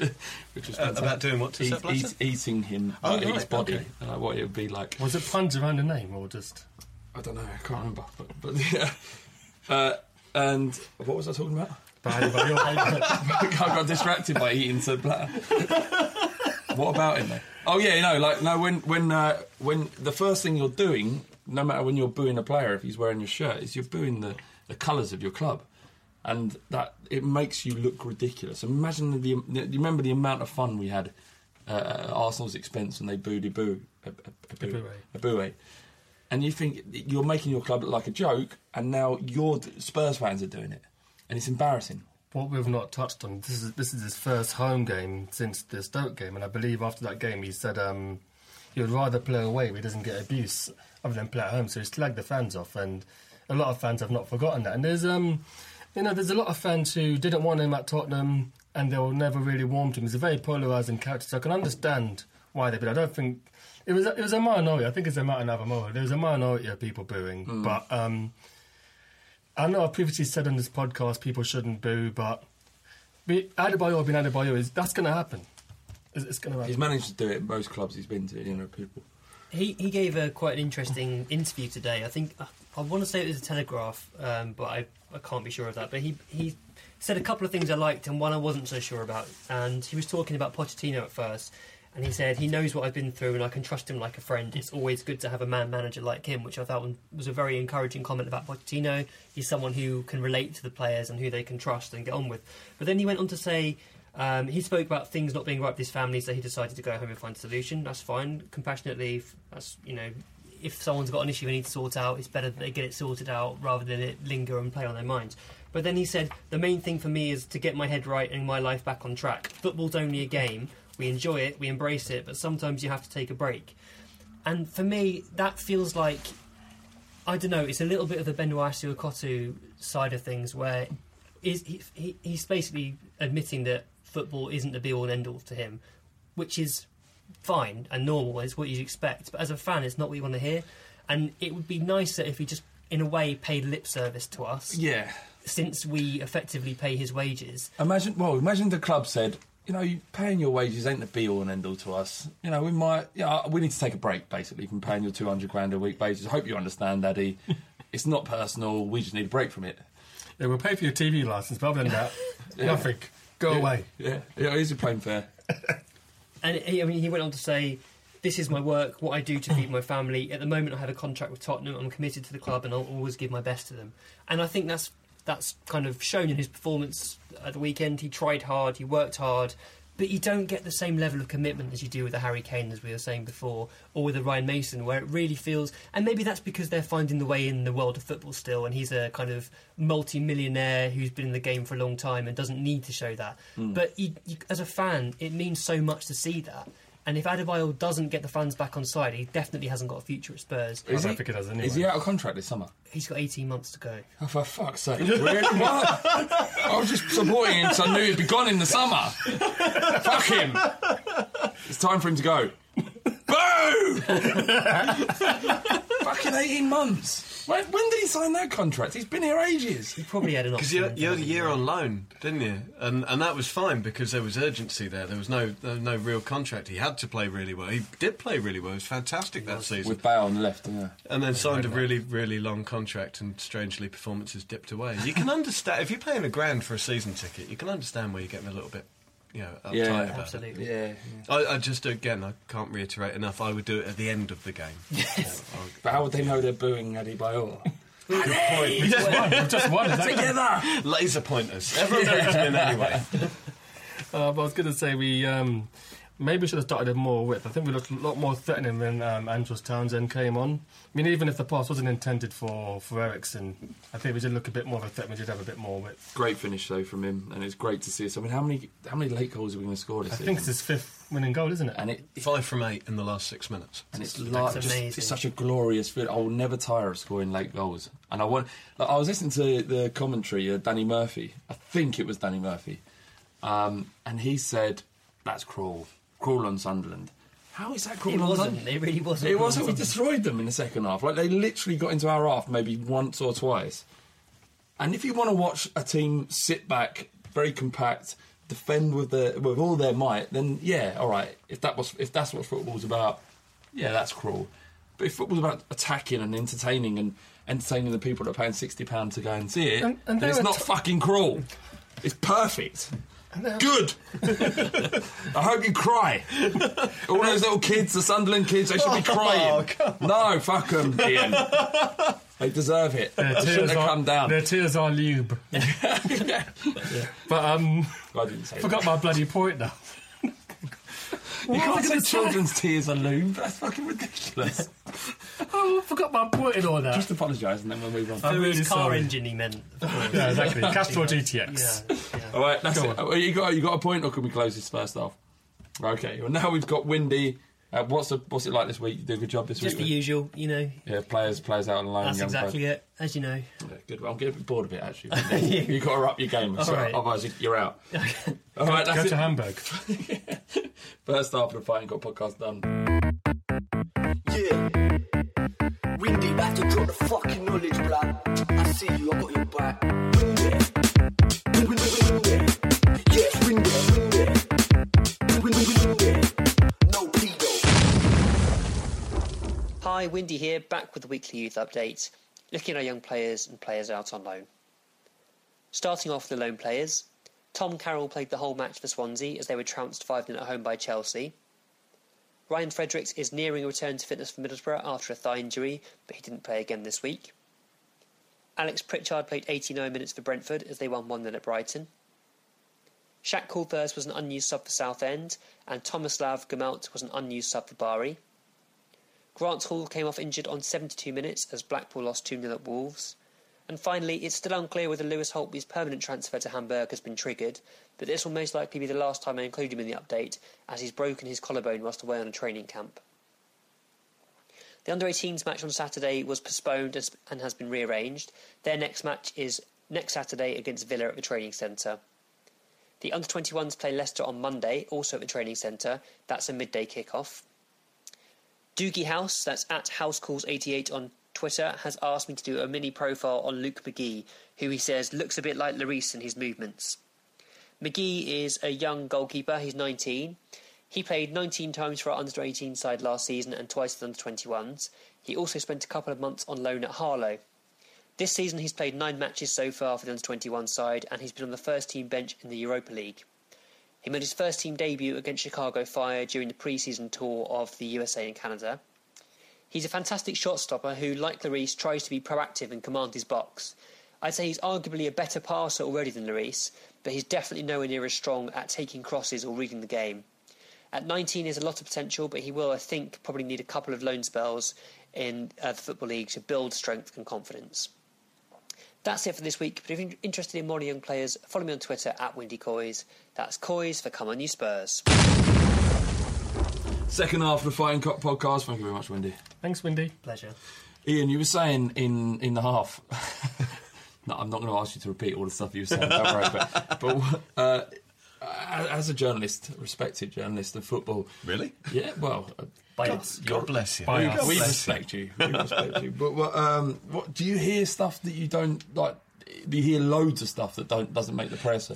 which was Uh, about doing what to Eat- Sepp Blatter? eat- eating him, Oh, uh, his body, okay. and like, what it would be like. Was it puns around the name or just? I don't know. I can't remember. But, but yeah. Uh, and what was I talking about? I got distracted by eating Sepp Blatter. what about him? Though? Oh yeah, you know, like no, when when uh, when the first thing you're doing, no matter when you're booing a player if he's wearing your shirt, is you're booing the, the colours of your club, and that it makes you look ridiculous. Imagine the, the you remember the amount of fun we had uh, at Arsenal's expense when they booed Ibu, Eboué. Eboué. And you think you're making your club look like a joke, and now your Spurs fans are doing it, and it's embarrassing. What we've not touched on. This is this is his first home game since the Stoke game, and I believe after that game he said um, he would rather play away where he doesn't get abuse other than play at home. So he slagged the fans off, and a lot of fans have not forgotten that. And there's um, you know, there's a lot of fans who didn't want him at Tottenham, and they will never really warm to him. He's a very polarising character, so I can understand why they. But I don't think it was a, it was a minority. I think it's a matter of more. There was a minority of people booing, but. Um, I know I've previously said on this podcast people shouldn't boo, but be Adebayor being Adebayor is that's going to happen. It's, it's going to happen. He's managed to do it at most clubs he's been to. You know, people. He he gave a quite an interesting interview today. I think uh, I want to say it was a Telegraph, um, but I, I can't be sure of that. But he he said a couple of things I liked and one I wasn't so sure about. And he was talking about Pochettino at first, and he said he knows what I've been through and I can trust him like a friend. It's always good to have a man manager like him, which I thought was a very encouraging comment about Pochettino. He's someone who can relate to the players and who they can trust and get on with. But then he went on to say. Um, he spoke about things not being right with his family, so he decided to go home and find a solution. That's fine. Compassionately, that's you know, if someone's got an issue they need to sort out, it's better that they get it sorted out rather than it linger and play on their minds. But then he said the main thing for me is to get my head right and my life back on track. Football's only a game. We enjoy it, we embrace it, but sometimes you have to take a break. And for me, that feels like I don't know. It's a little bit of the Benoit Assou-Ekotto side of things, where is he, he, he's basically admitting that football isn't the be all and end all to him, which is fine and normal. It's what you'd expect. But as a fan, it's not what you want to hear. And it would be nicer if he just, in a way, paid lip service to us. Yeah. Since we effectively pay his wages. Imagine, well, imagine the club said, you know, you paying your wages ain't the be all and end all to us. You know, we might, yeah, we need to take a break basically from paying your two hundred grand a week wages. I hope you understand, Daddy. it's not personal. We just need a break from it. Yeah, we'll pay for your TV license, but other than that, Yeah. nothing. Go Yeah, away. Yeah, yeah, it is a plain fair. And he, I mean, he went on to say, "This is my work, what I do to feed my family. At the moment, I have a contract with Tottenham. I'm committed to the club, and I'll always give my best to them." And I think that's that's kind of shown in his performance at the weekend. He tried hard, he worked hard, but you don't get the same level of commitment as you do with a Harry Kane, as we were saying before, or with a Ryan Mason, where it really feels. And maybe that's because they're finding the way in the world of football still, and he's a kind of multi-millionaire who's been in the game for a long time and doesn't need to show that. Hmm. But you, you, as a fan, it means so much to see that. And if Adebayor doesn't get the fans back on side, he definitely hasn't got a future at Spurs. I don't think it does anyway. Is he out of contract this summer? He's got 18 months to go. Oh, for fuck's sake. Really? What? I was just supporting him because I knew he'd be gone in the summer. Fuck him. It's time for him to go. Boo! Fucking 18 months. When, when did he sign that contract? He's been here ages. He probably had an Because option. you, you had a year on loan, didn't you? And and that was fine because there was urgency there. There was no there was no real contract. He had to play really well. He did play really well. He was fantastic that season. With Bale on the left, yeah. and then signed a really really long contract, and strangely performances dipped away. You can understand if you're paying a grand for a season ticket. You can understand where you're getting a little bit, you know, uptight Yeah, about it. Absolutely. Yeah. I, I just again, I can't reiterate enough. I would do it at the end of the game. Yes, But how would they know they're booing Adebayor? We've just won. We've just won. Exactly. Together! Laser pointers. Everyone knows it's anyway. Uh, but I was going to say we um, maybe should have started it more with. I think we looked a lot more threatening when um, Andros Townsend came on. I mean, even if the pass wasn't intended for for Eriksen, I think we did look a bit more of a threat. We did have a bit more width. Great finish though from him, and it's great to see us. I mean, how many how many late goals are we going to score this I season? think it's his fifth winning goal, isn't it? and it Five from eight in the last six minutes. and it's That's like just, amazing. it's such a glorious feeling. I will never tire of scoring late goals. And I want. Like, I was listening to the commentary, uh, Danny Murphy. I think it was Danny Murphy, um, and he said, "That's cruel, cruel on Sunderland." How is that cruel It on wasn't. Sunderland? It really wasn't. It wasn't. We destroyed them in the second half. Like they literally got into our half maybe once or twice. And if you want to watch a team sit back, very compact, defend with the with all their might, then yeah, all right. If that was if that's what football's about, yeah, that's cruel. But if football's about attacking and entertaining and entertaining the people that are paying sixty pounds to go and see it, And- and then it's not att- fucking cruel. It's perfect. They're- Good. I hope you cry. All those little kids, the Sunderland kids, they should be crying. no, fuck them, Ian. They deserve it. Their They shouldn't have are, come down. Their tears are lube. But um, I didn't say forgot my bloody point now. That. You can't say children's tears are lube. That's fucking ridiculous. Oh, I forgot my point in all that. Just apologise and then we'll move on. I'm really his car sorry. engine, he meant. Yeah, exactly. Castrol GTX. Yeah, yeah. All right, that's Go it. Uh, You got you got a point, or can we close this first half? Okay. Well, now we've got Windy. Uh, what's the, what's it like this week? You do a good job this week? Just the week. usual, you know. yeah, players players out on loan. That's young exactly players. it, as you know. Yeah, good. Well, I'm getting a bit bored of it actually. You've got to up your game, so right. otherwise you're out. All right, Go that's to. Hamburg. First half of the Fighting Cock podcast done. Yeah. Windy, back to drop the fucking knowledge, blood. I see you, I got your back. Hi, Windy here, back with the weekly youth update, looking at our young players and players out on loan. Starting off with the loan players, Tom Carroll played the whole match for Swansea as they were trounced 5 0 at home by Chelsea. Ryan Fredericks is nearing a return to fitness for Middlesbrough after a thigh injury, but he didn't play again this week. Alex Pritchard played 89 minutes for Brentford as they won 1 0 at Brighton. Shaq Coulthirst was an unused sub for Southend, and Tomislav Gomelt was an unused sub for Bari. Grant Hall came off injured on 72 minutes as Blackpool lost 2 0 at Wolves. And finally, it's still unclear whether Lewis Holtby's permanent transfer to Hamburg has been triggered, but this will most likely be the last time I include him in the update, as he's broken his collarbone whilst away on a training camp. The under 18s match on Saturday was postponed and has been rearranged. Their next match is next Saturday against Villa at the training centre. The under 21s play Leicester on Monday, also at the training centre. That's a midday kick-off. Doogie House, that's at HouseCalls88 on Twitter, has asked me to do a mini profile on Luke McGee, who he says looks a bit like Lloris in his movements. McGee is a young goalkeeper, he's 19. He played 19 times for our under 18 side last season and twice with under 21s. He also spent a couple of months on loan at Harlow. This season he's played nine matches so far for the under 21 side and he's been on the first team bench in the Europa League. He made his first team debut against Chicago Fire during the preseason tour of the USA and Canada. He's a fantastic shot stopper who, like Lloris, tries to be proactive and command his box. I'd say he's arguably a better passer already than Lloris, but he's definitely nowhere near as strong at taking crosses or reading the game. At 19, he has a lot of potential, but he will, I think, probably need a couple of loan spells in uh, the Football League to build strength and confidence. That's it for this week, but if you're interested in more young players, follow me on Twitter at Windy Coys. That's Coys for Come On You Spurs. Second half of the Fighting Cock podcast. Thank you very much, Wendy. Thanks, Wendy. Pleasure. Ian, you were saying in, in the half. no, I'm not going to ask you to repeat all the stuff you were saying. Don't worry. But, but uh, as a journalist, respected journalist of football, Really? yeah, well, uh, By God, us. God bless you. By we, us. we bless respect you. We respect you. But what, um, what do you hear stuff that you don't like? Do you hear loads of stuff that don't doesn't make the press?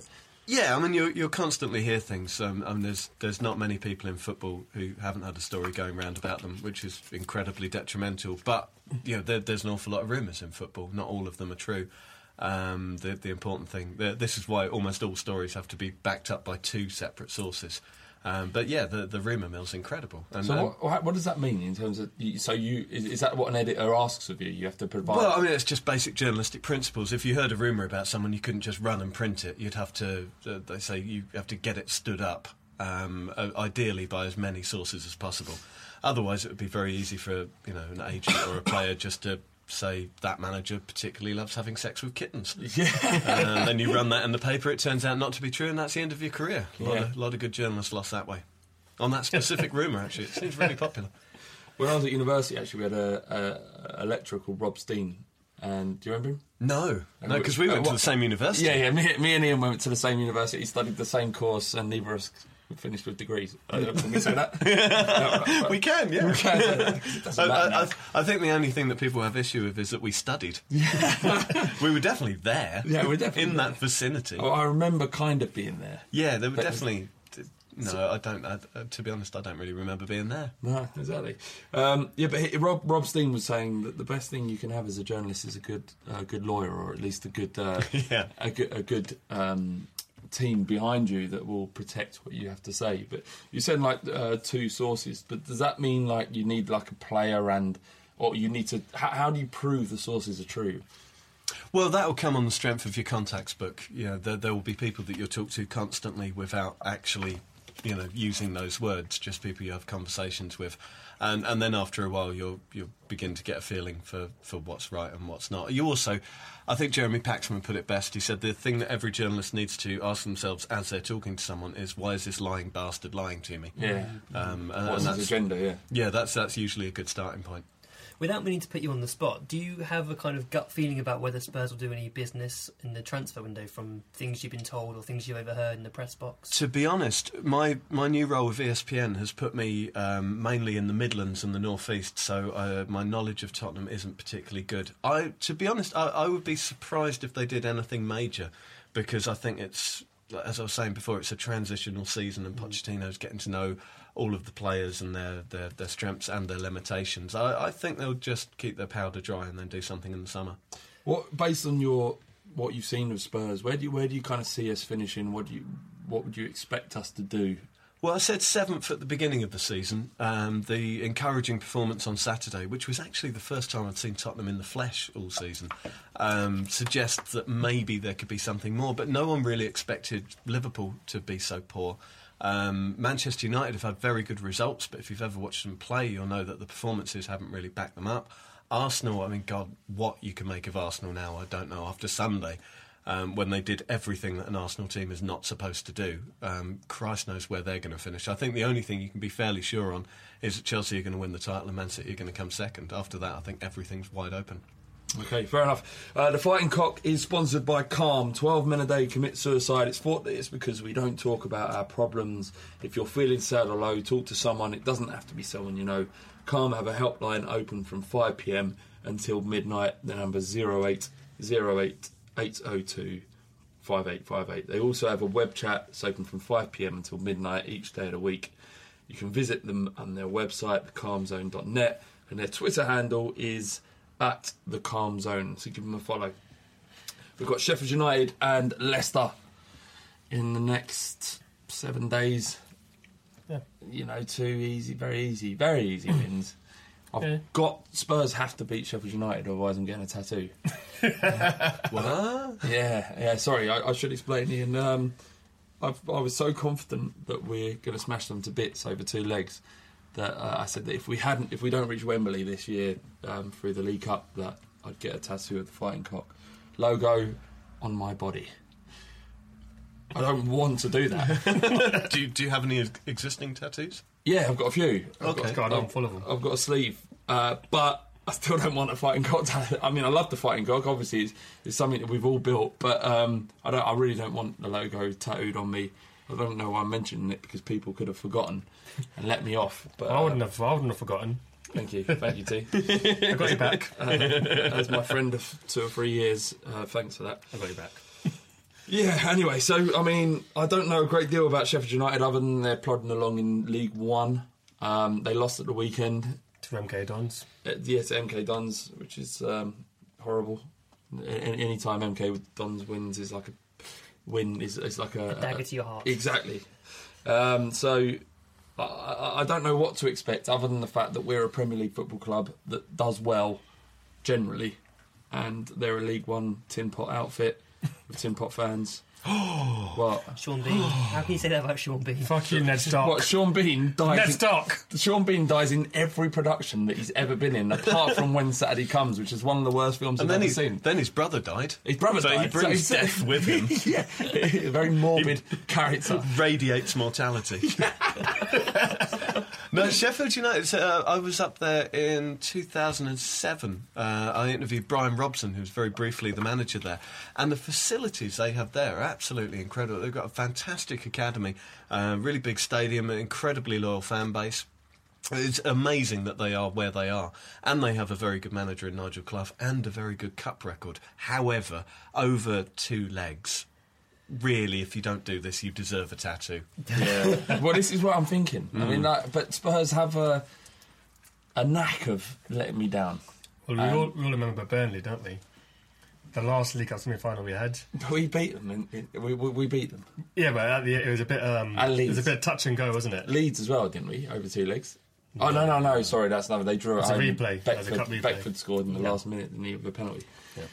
Yeah, I mean, you you'll constantly hear things. Um, I mean, there's there's not many people in football who haven't had a story going round about them, which is incredibly detrimental. But you know, there, there's an awful lot of rumours in football. Not all of them are true. Um, the the important thing. The, this is why almost all stories have to be backed up by two separate sources. Um, but yeah, the the rumour mill's incredible. And, So um, what, what, does that mean in terms of? So you is, is that what an editor asks of you? You have to provide. Well, I mean, it's just basic journalistic principles. If you heard a rumor about someone, you couldn't just run and print it. You'd have to, uh, they say, you have to get it stood up, um, uh, ideally by as many sources as possible. Otherwise, it would be very easy for you know an agent or a player just to say that manager particularly loves having sex with kittens. yeah. and then you run that in the paper. It turns out not to be true, and that's the end of your career. A lot, Yeah. of, lot of good journalists lost that way. On that specific rumor, actually, it seems really popular. When I was at university, actually, we had a, a, a lecturer called Rob Steen, and do you remember him? No, no, because we Uh, went to the same university. Yeah, yeah. Me, me and Ian went to the same university, studied the same course, and neither of us finished with degrees. Uh, can we say that? No, We can, yeah. We can say that, 'cause it doesn't I, I. I, I think the only thing that people have issue with is that we studied. Yeah. we were definitely there. Yeah, we're definitely in there. that vicinity. Oh, I remember kind of being there. yeah, they were But- definitely. No, I don't. I, uh, to be honest, I don't really remember being there. No, exactly. Um, yeah, but he, Rob Rob Steen was saying that the best thing you can have as a journalist is a good uh, good lawyer, or at least a good uh, Yeah. a good a good um, team behind you that will protect what you have to say. But you said like uh, two sources, but does that mean like you need like a player and or you need to? How, how do you prove the sources are true? Well, that will come on the strength of your contacts book. You know, there, there will be people that you'll talk to constantly without actually, you know, using those words. Just people you have conversations with, and and then after a while, you'll you'll begin to get a feeling for for what's right and what's not. You also, I think Jeremy Paxman put it best. He said the thing that every journalist needs to ask themselves as they're talking to someone is, why is this lying bastard lying to me? Yeah. Um, and, What's and his agenda? Yeah. yeah, that's that's usually a good starting point. Without meaning to put you on the spot, do you have a kind of gut feeling about whether Spurs will do any business in the transfer window from things you've been told or things you've overheard in the press box? To be honest, my, my new role with ESPN has put me um, mainly in the Midlands and the North East, so uh, my knowledge of Tottenham isn't particularly good. I, to be honest, I, I would be surprised if they did anything major, because I think it's, as I was saying before, it's a transitional season, and Pochettino's getting to know all of the players and their, their, their strengths and their limitations. I, I think they'll just keep their powder dry and then do something in the summer. What based on your what you've seen of Spurs, where do you where do you kind of see us finishing? What do you what would you expect us to do? Well, I said seventh at the beginning of the season. Um, the encouraging performance on Saturday, which was actually the first time I'd seen Tottenham in the flesh all season, um, suggests that maybe there could be something more. But no one really expected Liverpool to be so poor. Um, Manchester United have had very good results, but if you've ever watched them play, you'll know that the performances haven't really backed them up. Arsenal, I mean, God, what you can make of Arsenal now, I don't know. After Sunday, um, when they did everything that an Arsenal team is not supposed to do. Um, Christ knows where they're going to finish. I think the only thing you can be fairly sure on is that Chelsea are going to win the title and Man City are going to come second. After that, I think everything's wide open. Okay, fair enough. Uh, the Fighting Cock is sponsored by Calm. 12 men a day commit suicide. It's thought that it's because we don't talk about our problems. If you're feeling sad or low, talk to someone. It doesn't have to be someone you know. Calm have a helpline open from 5 pm until midnight. The number 0808 802 5858. They also have a web chat. It's open from 5 pm until midnight each day of the week. You can visit them on their website, thecalmzone.net, and their Twitter handle is at the Calm Zone. So give them a follow. We've got Sheffield United and Leicester in the next seven days. Yeah. You know, two easy, very easy, very easy wins. I've got Spurs have to beat Sheffield United, otherwise I'm getting a tattoo. what? Yeah, yeah. Sorry, I, I should explain. Ian. Um, I've, I was so confident that we're going to smash them to bits over two legs that uh, I said that if we hadn't, if we don't reach Wembley this year um, through the League Cup, that I'd get a tattoo of the Fighting Cock logo on my body. I don't want to do that. do, you, do you have any existing tattoos? Yeah, I've got a few. I've Okay. got, God, I'm I've- full of them. I've got a sleeve, uh, but I still don't want a fighting cock. tattoo. I mean, I love the fighting cock. Obviously, it's, it's something that we've all built, but um, I don't. I really don't want the logo tattooed on me. I don't know why I'm mentioning it because people could have forgotten and let me off. But I wouldn't uh, have. I wouldn't have forgotten. Thank you, thank you, T. I got you back. Uh, as my friend of two or three years, uh, thanks for that. I got you back. Yeah, anyway, so, I mean, I don't know a great deal about Sheffield United other than they're plodding along in League One. Um, they lost at the weekend. To MK Dons. Uh, yeah, to MK Dons, which is um, horrible. Any time MK Dons wins is like a win is, is like a, A dagger to your heart. Exactly. Um, so I, I don't know what to expect other than the fact that we're a Premier League football club that does well generally, and they're a League One tin pot outfit with tin pot fans. what? Sean Bean. How can you say that about Sean Bean? Fuck you, Ned Stark. What? Sean Bean dies. Ned in- Stark. Sean Bean dies in every production that he's ever been in, apart from When Saturday Comes, which is one of the worst films And I've then, ever he, seen. then his brother died. His brother so died. he brings so death with him. yeah, a very morbid character. Radiates mortality. no, Sheffield United. Uh, I was up there in 2007. Uh, I interviewed Brian Robson, who was very briefly the manager there, and the facilities they have there are absolutely incredible. They've got a fantastic academy, uh, really big stadium, an incredibly loyal fan base. It's amazing that they are where they are, and they have a very good manager in Nigel Clough and a very good cup record. However, over two legs, really, if you don't do this, you deserve a tattoo. Yeah. well, this is what I'm thinking. I Mm. mean, like, but Spurs have a a knack of letting me down. Well, we, Um, all, we all remember Burnley, don't we? The last League Cup semi-final we had. We beat them. In, in, we, we, we beat them. Yeah, but at the, it was a bit. Um, At it was a bit touch and go, wasn't it? Leeds as well, didn't we? Over two legs. Oh no no no! Sorry, that's another. They drew it It's a home. replay. That's a Beckford, replay. Beckford scored in the Yeah. last minute, didn't he, of a penalty. Yeah.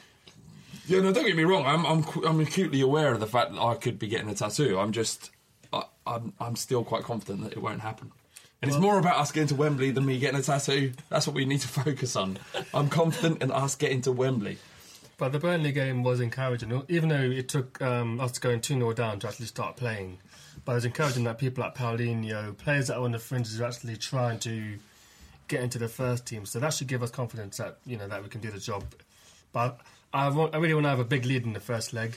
Yeah, no, don't get me wrong. I'm, I'm, I'm acutely aware of the fact that I could be getting a tattoo. I'm just, I, I'm, I'm still quite confident that it won't happen. And it's more about us getting to Wembley than me getting a tattoo. That's what we need to focus on. I'm confident in us getting to Wembley. But the Burnley game was encouraging, even though it took um, us going 2 0 down to actually start playing. But it was encouraging that people like Paulinho, players that are on the fringes, are actually trying to get into the first team. So that should give us confidence that you know that we can do the job. But I, want, I really want to have a big lead in the first leg.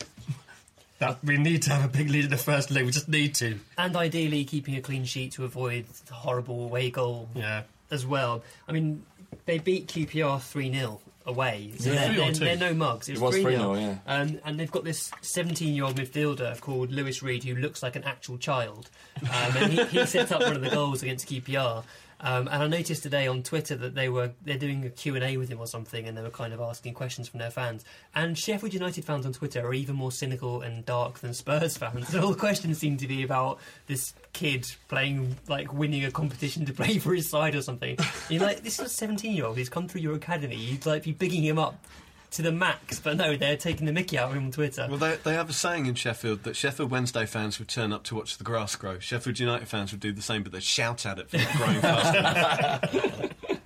that we need to have a big lead in the first leg. We just need to. And ideally keeping a clean sheet to avoid the horrible away goal Yeah. as well. I mean, they beat QPR 3 0 away. So Yeah. they're, they're, they're no mugs. It was 3-0, yeah. Um, and they've got this 17 year old midfielder called Louis Reed who looks like an actual child. Um, and he, he set up one of the goals against QPR. Um, and I noticed today on Twitter that they were they're doing a Q and A with him or something, and they were kind of asking questions from their fans. And Sheffield United fans on Twitter are even more cynical and dark than Spurs fans. All the questions seem to be about this kid playing like winning a competition to play for his side or something. You're like, this is a 17 year old who's come through your academy. You'd like be bigging him up to the max, but no, they're taking the Mickey out of him on Twitter. Well, they, they have a saying in Sheffield that Sheffield Wednesday fans would turn up to watch the grass grow. Sheffield United fans would do the same, but they'd shout at it for not growing fast enough.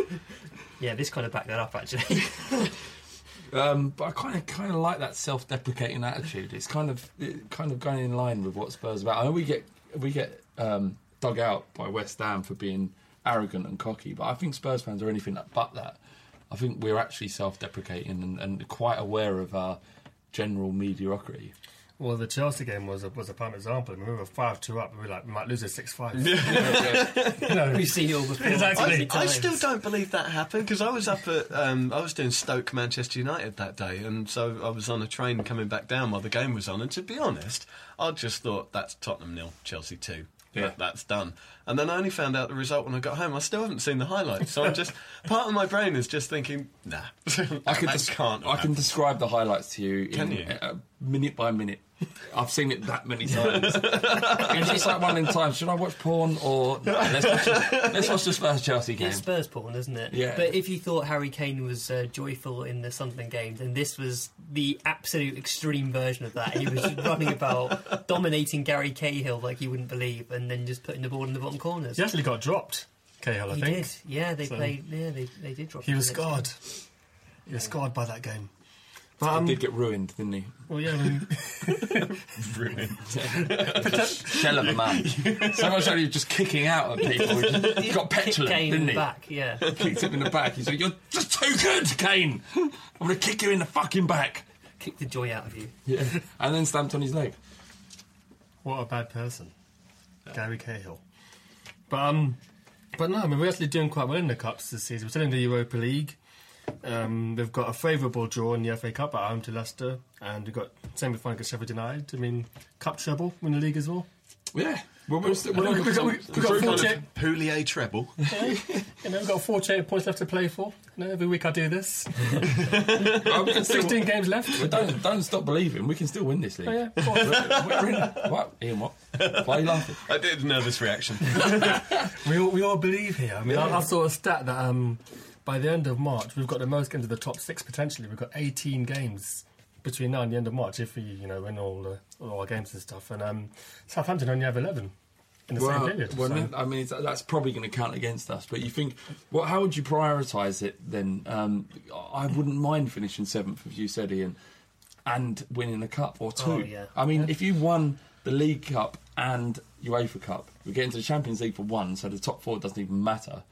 yeah, this kind of backed that up actually. Um, but I kind of kind of like that self-deprecating attitude. It's kind of it kind of going in line with what Spurs are about. I know we get we get um, dug out by West Ham for being arrogant and cocky, but I think Spurs fans are anything but that. I think we're actually self-deprecating and, and quite aware of our general mediocrity. Well, the Chelsea game was a, was a prime example. I mean, we were five two up. We were like, we might lose a six five. We've seen it all before. Exactly. I, I still don't believe that happened because I was up at um, I was doing Stoke Manchester United that day, and so I was on a train coming back down while the game was on. And to be honest, I just thought that's Tottenham nil, Chelsea two. Yeah. That, that's done. And then I only found out the result when I got home. I still haven't seen the highlights, so I'm just part of my brain is just thinking, nah, I can, des- can't. I can describe the highlights to you Can in, you? uh, minute by minute. I've seen it that many times. it's just like one in time. Should I watch porn or no, let's watch, the- let's watch the Spurs Chelsea game? It's Spurs porn, isn't it? Yeah. But if you thought Harry Kane was uh, joyful in the Sunderland game, then this was the absolute extreme version of that. He was running about, dominating Gary Cahill like you wouldn't believe, and then just putting the ball in the bottom corners. He actually got dropped. Cahill, I he think. did. Yeah, they So- played. Yeah, they, they did drop. He him was the next scarred. He was scarred by that game. He But, um, did get ruined, didn't he? well, yeah, ruined. mean, Shell of a man. so much that he was just kicking out at people. He, just, he got Kick petulant, Kane in didn't the he? back. Yeah. Kicked him in the back. He said, "You're just too good, Kane. I'm going to kick you in the fucking back." Kick the joy out of you. Yeah, and then stamped on his leg. what a bad person. Gary Cahill. But, um, but no, I mean, we're actually doing quite well in the Cups this season. We're still in the Europa League. Um, we've got a favourable draw in the FA Cup at home to Leicester, and we've got semi final against Sheffield United. I mean, cup treble in the league as well. Yeah, well, we're still, we're We've got, we've got Some kind 48, Poulier treble. you know, we've got 48 points left to play for. You know, every week I do this. We can still- 16 games left. Well, don't don't stop believing. We can still win this league. Oh, yeah. We're, we're in. What, Ian? What? Why are you laughing? I did a nervous reaction. We all, we all believe here. I mean, I, I saw a stat that um, by the end of March, we've got the most games of the top six potentially. We've got 18 games between now and the end of March if we, you know, win all, the, all our games and stuff. And um, Southampton only have 11 in the same period. well, so- I mean- it's, that's probably going to count against us. But you think, well, how would you prioritise it then? Um, I wouldn't mind finishing seventh, as you said, Ian, and winning a cup or two. Oh, yeah. I mean, if you won the League Cup and UEFA Cup, we get into the Champions League for one, so the top four doesn't even matter.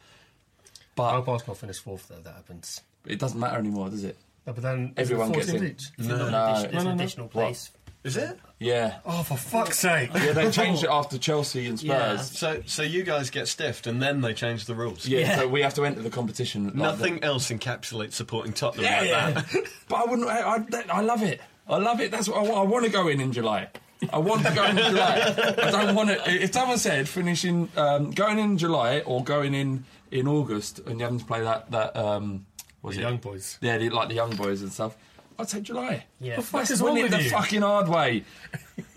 I But hope Arsenal finish fourth, though, that happens. it doesn't matter anymore, does it? No, but then Everyone gets in. each? There's an No. addition- No, an no, no. additional place. Is it? Yeah. Oh, for fuck's sake! Yeah, they changed it after Chelsea and Spurs. Yeah. So, so you guys get stiffed, and then they change the rules. Yeah, Yeah. so we have to enter the competition. like Nothing else encapsulates supporting Tottenham Yeah, like yeah. that. but I wouldn't. I, I, I love it. I love it. That's what I, want. I want to go in in July. I want to go in in July. I don't want to. If someone said finishing um, going in July or going in in August and you having to play that that um, was The it young boys. Yeah, the, like the young boys and stuff. I'd say July. Yeah. The fuck Let's is win it the you? fucking hard way.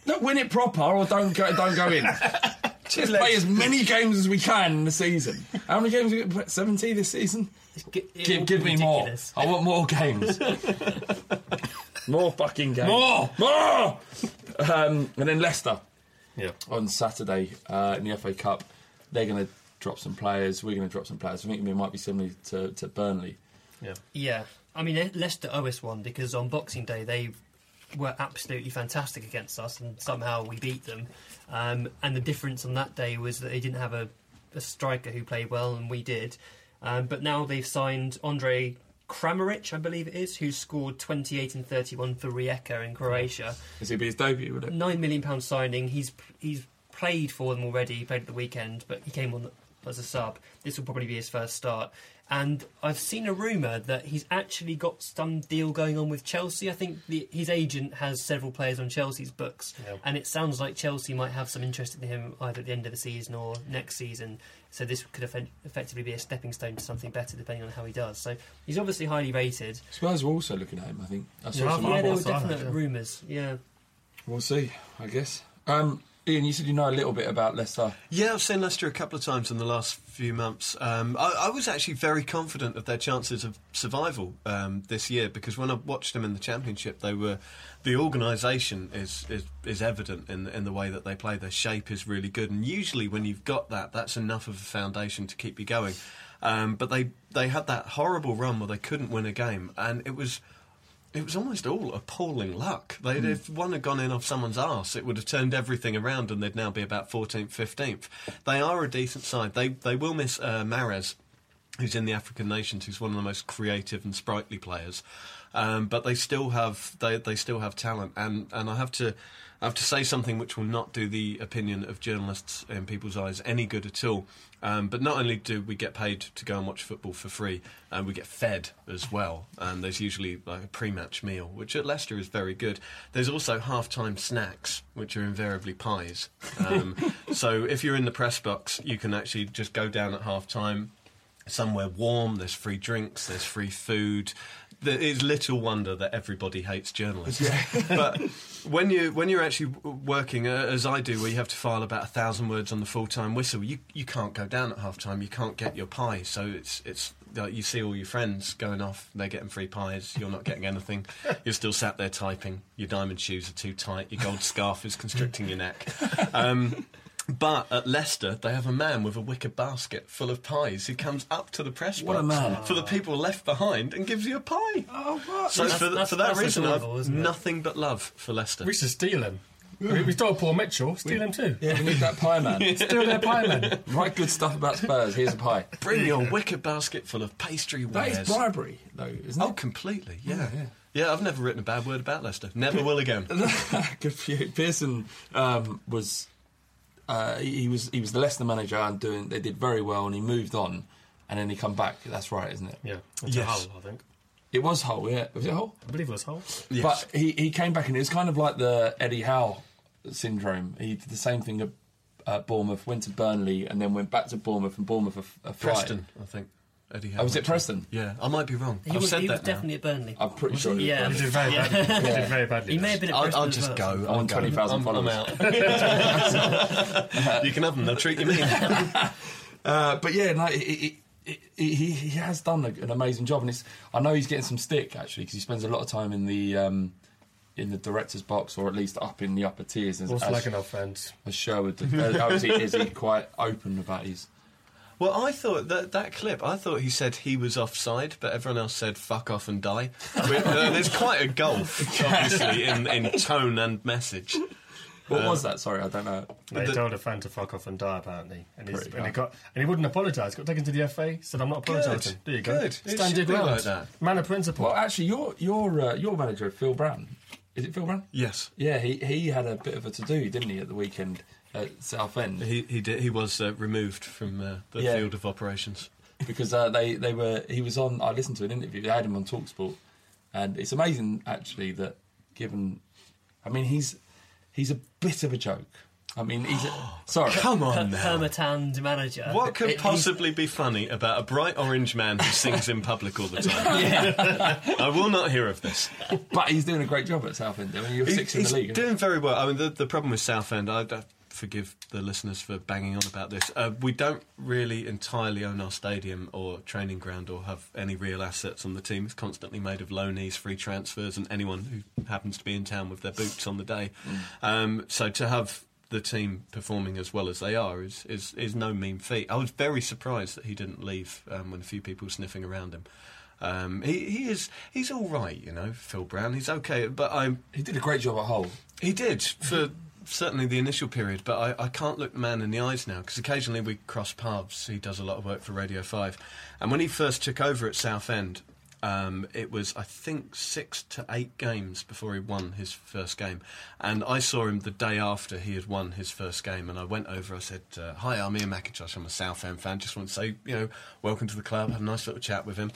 Don't win it proper or don't go, don't go in. Just play as many games as we can in the season. How many games? Are we gonna play? Seventy this season. It's gi- it Give, will give be me more. I want more games. more fucking games. More! More! Um, and then Leicester Yeah. on Saturday uh, in the FA Cup. They're going to drop some players. We're going to drop some players. I think it might be similar to, to Burnley. Yeah. Yeah, I mean Leicester owe us one because on Boxing Day they were absolutely fantastic against us, and somehow we beat them. Um, and the difference on that day was that they didn't have a, a striker who played well, and we did. Um, but now they've signed Andre Kramaric, I believe it is, who scored 28 and 31 for Rijeka in Croatia. This will be his debut, would it? Nine million pound signing. He's he's played for them already. He played at the weekend, but he came on as a sub. This will probably be his first start. And I've seen a rumour that he's actually got some deal going on with Chelsea. I think the, his agent has several players on Chelsea's books, Yeah. and it sounds like Chelsea might have some interest in him either at the end of the season or next season. So this could effe- effectively be a stepping stone to something better, depending on how he does. So he's obviously highly rated. Spurs were also looking at him. I think. I saw Yeah, some Yeah, there were definite rumours. Yeah. We'll see. I guess. Um, Ian, you said you know a little bit about Leicester. Yeah, I've seen Leicester a couple of times in the last few months. Um, I, I was actually very confident of their chances of survival um, this year because when I watched them in the Championship, they were the organisation is, is is evident in in the way that they play. Their shape is really good, and usually when you've got that, that's enough of a foundation to keep you going. Um, but they they had that horrible run where they couldn't win a game, and it was it was almost all appalling luck. They'd, If one had gone in off someone's arse, it would have turned everything around and they'd now be about 14th, 15th. They are a decent side. They, they will miss uh, Mahrez, who's in the African nations, who's one of the most creative and sprightly players. Um, but they still have they, they still have talent, and, and I have to I have to say something which will not do the opinion of journalists in people's eyes any good at all. Um, but not only do we get paid to go and watch football for free, and we get fed as well. And there's usually like a pre-match meal, which at Leicester is very good. There's also half-time snacks, which are invariably pies. Um, so if you're in the press box, you can actually just go down at half-time somewhere warm. There's free drinks. There's free food. There is little wonder that everybody hates journalists. but when you when you're actually working uh, as I do, where you have to file about a thousand words on the full time whistle, you you can't go down at half time. You can't get your pie. So it's it's like you see all your friends going off. They're getting free pies. You're not getting anything. You're still sat there typing. Your diamond shoes are too tight. Your gold scarf is constricting your neck. Um, but at Leicester, they have a man with a wicker basket full of pies who comes up to the press What a box man. for the people left behind and gives you a pie. Oh, what? So That's- for, that's- for that that's reason, I've adorable, isn't it? nothing but love for Leicester. We should steal him. We, we stole Paul Mitchell. Steal him too. Yeah, we need that pie man. Steal their pie man. Write good stuff about Spurs. Here's a pie. Bring your wicker basket full of pastry That wares. is bribery, though, isn't Oh, it? completely. Yeah. yeah. yeah. I've never written a bad word about Leicester. Never will again. Good for you. Pearson um, was uh, he was he was the Leicester manager and doing. They did very well, and he moved on, and then he come back. That's right, isn't it? Yeah, it's Yes. Hull, I think. It was Hull. Yeah, was it Hull? I believe it was Hull. Yes. But he, he came back and it was kind of like the Eddie Howe syndrome. He did the same thing at uh, Bournemouth, went to Burnley, and then went back to Bournemouth, and Bournemouth a, a. Preston, I think. Eddie Oh, was it Hamilton. Preston? Yeah, I might be wrong. He I've was, said he was now. definitely at Burnley. I'm pretty sure. he was Yeah. He did very badly. He did very badly. He may have been at I'll, Preston I'll as just well. go. I I'm want going. 20,000 I'm- I'm followers. out. you can have them. They'll treat you mean. Uh, but yeah, no, he, he, he, he he has done a, an amazing job, and it's. I know he's getting some stick actually because he spends a lot of time in the um, in the director's box, or at least up in the upper tiers. As, What's as, slagging off friends? as Sherwood. uh, oh, is, he, is he quite open about his? Well, I thought that that clip. I thought he said he was offside, but everyone else said "fuck off and die." We- uh, there's quite a gulf, obviously, in, in tone and message. What was that? Sorry, I don't know. They The- told a fan to fuck off and die, apparently, and, he's, and he got and he wouldn't apologise. Got taken to the FA. Said, "I'm not apologising." There you go. Good. It Stand your ground. like that. Man of principle. Well, actually, your your uh, your manager, Phil Brown. Is it Phil Brown? Yes, Yeah, he he had a bit of a to do, didn't he, at the weekend at Southend? he he did. He was uh, removed from uh, the Yeah. field of operations. because uh, they they were he was on. I listened to an interview. They had him on Talksport, and it's amazing actually that given, I mean he's he's a bit of a joke. I mean he's a, sorry. Come on now. Hermitand manager. What could possibly be funny about a bright orange man who sings in public all the time? I will not hear of this. But he's doing a great job at Southend. I mean you're He- sixth in the league. He's doing very well. I mean, the, the problem with Southend, I, I forgive the listeners for banging on about this. Uh, we don't really entirely own our stadium or training ground or have any real assets on the team. It's constantly made of loanees, free transfers, and anyone who happens to be in town with their boots on the day. Um, so to have the team performing as well as they are is, is, is no mean feat. I was very surprised that he didn't leave um, when a few people were sniffing around him. Um, he, he is he's all right, you know, Phil Brown. He's okay, but I'm he did a great job at Hull. he did for certainly the initial period, but I, I can't look the man in the eyes now because occasionally we cross paths. He does a lot of work for Radio Five, and when he first took over at Southend, Um, it was, I think, six to eight games before he won his first game. And I saw him the day after he had won his first game. And I went over, I said, uh, Hi, I'm Iain MacIntosh. I'm a Southend fan. Just want to say, you know, welcome to the club. Had a nice little chat with him.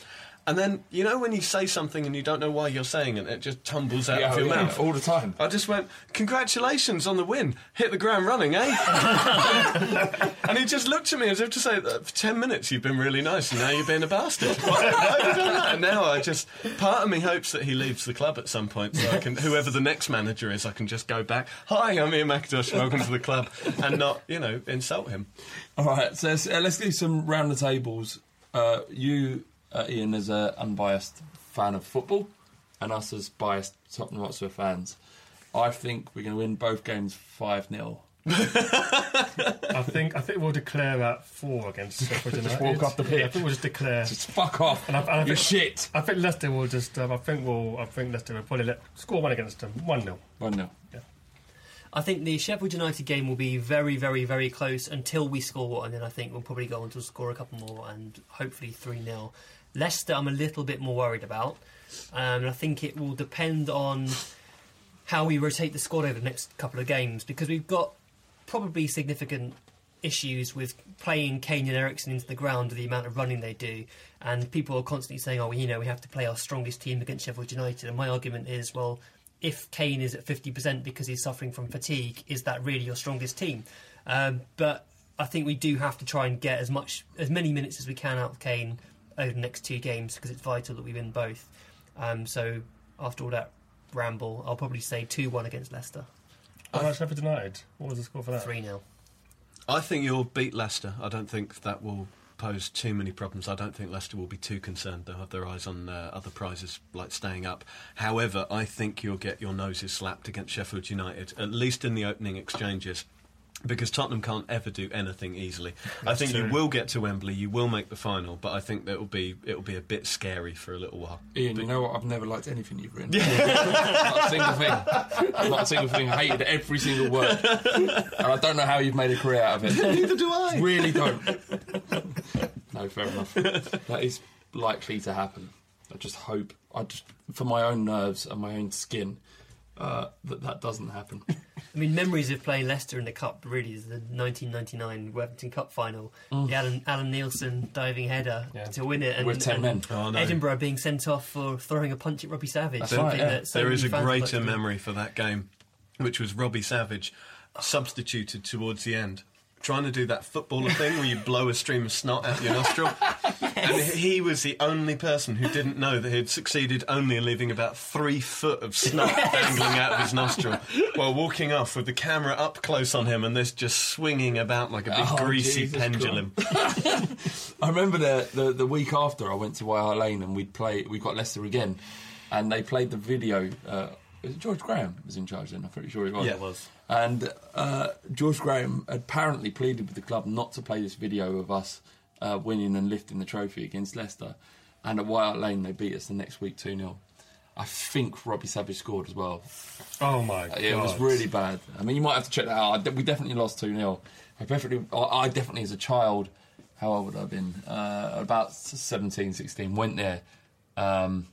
And then, you know, when you say something and you don't know why you're saying it, it just tumbles out Yeah, of your yeah, mouth. all the time. I just went, Congratulations on the win. Hit the ground running, eh? and he just looked at me as if to say, "Uh, For 10 minutes you've been really nice and now you're being a bastard. Why, why have you done that? And now I just, part of me hopes that he leaves the club at some point so I can, whoever the next manager is, I can just go back, Hi, I'm Iain MacIntosh, welcome to the club, and not, you know, insult him. All right, so let's, uh, let's do some round the tables. Uh, you, uh, Iain, as an unbiased fan of football, and us as biased Tottenham Hotspur fans. I think we're going to win both games 5 0. I think I think we'll declare at four against Sheffield United. Just walk off the Yeah, I think we'll just declare. Just fuck off. And I, and I You're think, shit. I think Leicester will just. Um, I think we'll. I think Leicester will probably let, score one against them. One 0 1 0. I think the Sheffield United game will be very, very, very close until we score, one, and then I think we'll probably go on to score a couple more and hopefully 3 0. Leicester, I'm a little bit more worried about. Um, I think it will depend on how we rotate the squad over the next couple of games because we've got probably significant issues with playing Kane and Eriksen into the ground with the amount of running they do. And people are constantly saying, oh, well, you know, we have to play our strongest team against Sheffield United. And my argument is, well, if Kane is at 50% because he's suffering from fatigue, is that really your strongest team? Um, but I think we do have to try and get as much, as many minutes as we can out of Kane over the next two games because it's vital that we win both. Um, so after all that ramble, I'll probably say 2 1 against Leicester. What about Sheffield United? What was the score for that? 3 0. I think you'll beat Leicester. I don't think that will pose too many problems. I don't think Leicester will be too concerned. They'll have their eyes on uh, other prizes like staying up. However, I think you'll get your noses slapped against Sheffield United, at least in the opening exchanges. Because Tottenham can't ever do anything easily. I think you will get to Wembley, you will make the final, but I think that it'll be it'll be a bit scary for a little while. Iain, you know what? I've never liked anything you've written. Not a single thing. Not a single thing. I hated every single word. And I don't know how you've made a career out of it. Neither do I. Really don't. No, fair enough. That is likely to happen. I just hope, I just for my own nerves and my own skin, uh, that that doesn't happen. I mean, memories of playing Leicester in the Cup really is the 1999 Worthington Cup final. Mm. The Alan, Allan Nielsen diving header Yeah. to win it. And, With 10 and men. Oh, no. Edinburgh being sent off for throwing a punch at Robbie Savage. That's something right, yeah. that so there many is a fans would like greater memory for that game, which was Robbie Savage substituted towards the end. Trying to do that footballer thing where you blow a stream of snot out of your nostril. And he was the only person who didn't know that he'd succeeded only in leaving about three foot of snot dangling out of his nostril while walking off with the camera up close on him and this just swinging about like a big Oh, greasy Jesus pendulum. I remember the, the the week after I went to White Lane and we'd play. We got Leicester again, and they played the video. Uh, was it George Graham was in charge then. I'm pretty sure he was. Yeah, it was. And uh, George Graham apparently pleaded with the club not to play this video of us uh, winning and lifting the trophy against Leicester. And at White Hart Lane, they beat us the next week 2 0. I think Robbie Savage scored as well. Oh my god! It was really bad. I mean, you might have to check that out. We definitely lost 2 0. I definitely, I I definitely, as a child, how old would I have been? Uh, about 17, 16, went there um,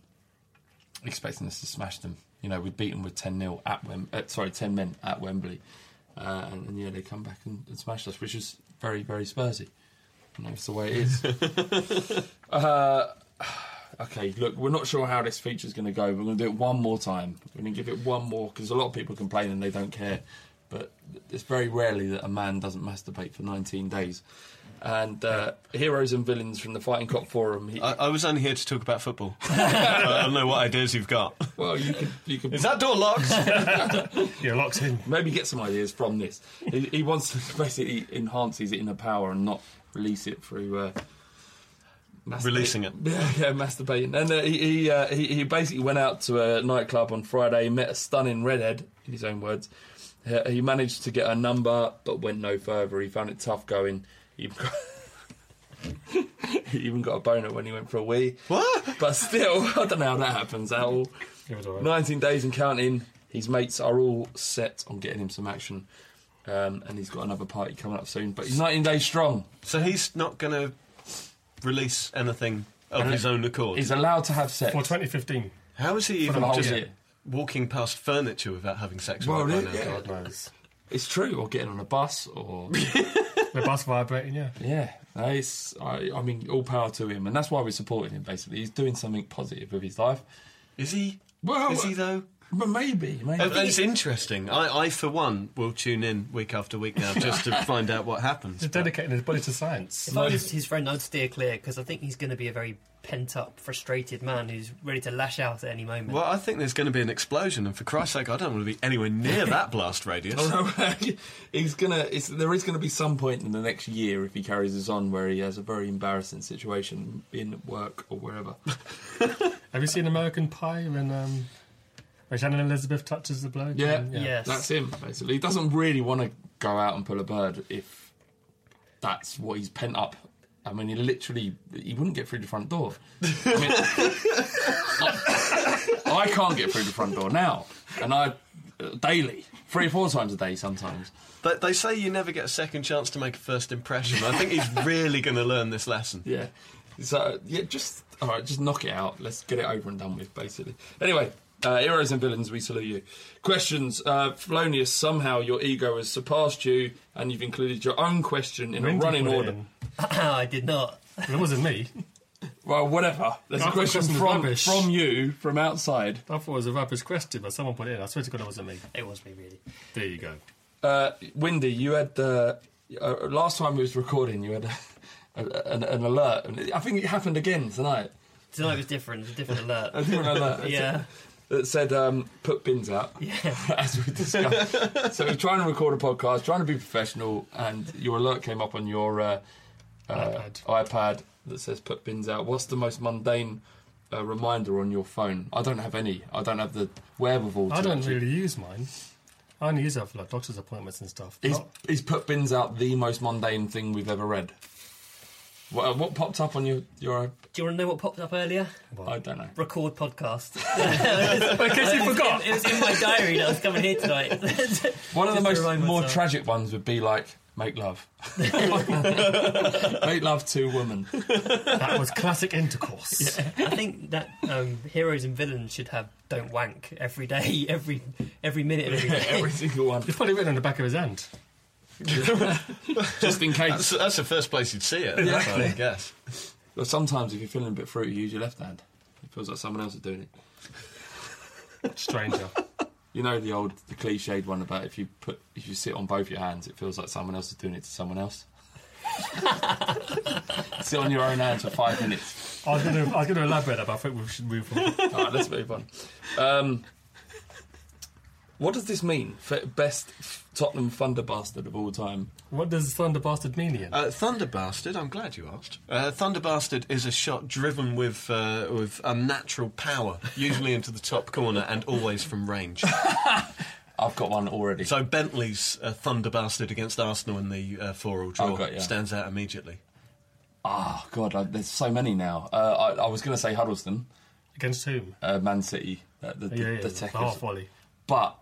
expecting us to smash them. You know, we'd beat them with 10 0 at Wem- uh, sorry, 10 men at Wembley. Uh, and, and yeah, they come back and, and smashed us, which is very, very Spursy. You know, it's the way it is. uh, okay, look, we're not sure how this feature is going to go. We're going to do it one more time. We're going to give it one more because a lot of people complain and they don't care. But it's very rarely that a man doesn't masturbate for 19 days. And uh, heroes and villains from the Fighting Cock Forum. He, I, I was only here to talk about football. I don't know what ideas you've got. well, you could, you could Is that door locked? Yeah, locked in. maybe get some ideas from this. He, he wants to basically enhance his inner power and not release it through. Uh, masturbate- Releasing it. Yeah, yeah, masturbating. And uh, he he, uh, he he basically went out to a nightclub on Friday, met a stunning redhead, in his own words. Uh, he managed to get a number, but went no further. He found it tough going. He even got, he even got a boner when he went for a wee. What? But still, I don't know how that happens at all. It was alright. 19 days and counting. His mates are all set on getting him some action. Um, and he's got another party coming up soon. But he's 19 days strong. So he's not going to release anything of his own accord. He's allowed to have sex. For 2015. How is he even just year. walking past furniture without having sex Well, with it right yeah. God knows. It's true, or getting on a bus, or The bus vibrating, yeah. yeah. It's, I, I mean, all power to him, and that's why we're supporting him. Basically, he's doing something positive with his life. Is he? Well, is he though? But maybe, maybe. Uh, It's interesting. I, I, for one, will tune in week after week now just to find out what happens. He's dedicating his body to science. If I was his friend, I'd steer clear because I think he's going to be a very pent up, frustrated man who's ready to lash out at any moment. Well, I think there's going to be an explosion, and for Christ's sake, I don't want to be anywhere near that blast radius. Oh, no, he's gonna. It's, there is going to be some point in the next year if he carries this on where he has a very embarrassing situation in work or wherever. Have you seen American Pie when um, when Shannon Elizabeth touches the bloke? Yeah, And- Yes. that's him. Basically, he doesn't really want to go out and pull a bird if that's what he's pent up. I mean, he literally he wouldn't get through the front door. I, mean, I can't get through the front door now, and I uh, daily, three or four times a day sometimes. But they say you never get a second chance to make a first impression. I think he's really going to learn this lesson. Yeah. So yeah, just all right, just knock it out. Let's get it over and done with, basically. Anyway, uh, heroes and villains, we salute you. Questions, uh, Thelonious. Somehow your ego has surpassed you, and you've included your own question in When a running you put it order. in? I did not. Well, it wasn't me. Well, whatever. There's I a thought question question from from you from outside. I thought it was a rubbish question, but someone put it in. I swear to God, it wasn't me. It was me, really. There you go. Uh, Windy, you had the. uh, last time we was recording. You had a, a, an, an alert. I think it happened again tonight. Tonight was different. It was a different alert. A different alert. yeah. That said um, put bins out. Yeah. as we discussed. so we're trying to record a podcast, trying to be professional, and your alert came up on your uh, uh, iPad. iPad that says put bins out. What's the most mundane uh, reminder on your phone? I don't have any. I don't have the wherewithal. To I don't actually- really use mine. I only use it for like doctor's appointments and stuff. Is, is put bins out the most mundane thing we've ever read? What, what popped up on your your? Do you want to know what popped up earlier? I don't know. Record podcast. in case you forgot. It was in my diary that I was coming here tonight. One of the most more myself. tragic ones would be like make love, make love to woman. that was classic intercourse. I think that um, heroes and villains should have "don't wank" every day, every every minute of every day. Every single one, It's probably written on the back of his hand. just in case. That's, that's the first place you'd see it, I guess. Well, sometimes if you're feeling a bit fruity, you use your left hand. It feels like someone else is doing it. Stranger. You know the old, the cliched one about if you put, if you sit on both your hands, it feels like someone else is doing it to someone else. sit on your own hands for five minutes. I was going to I was going to elaborate, but I think we should move on. All right, let's move on. Um, what does this mean for best Tottenham Thunder bastard of all time? What does Thunder Bastard mean, Iain? Uh, Thunder Bastard, I'm glad you asked. Uh, Thunder Bastard is a shot driven with uh, with unnatural power, usually into the top corner and always from range. I've got one already. So Bentley's uh, Thunder Bastard against Arsenal in the uh, four-all draw Oh, got ya. stands out immediately. Ah, God, I, there's so many now. Uh, I, I was going to say Huddlestone, Against whom? uh, Man City, uh, the, the, yeah, yeah, the the half volley. But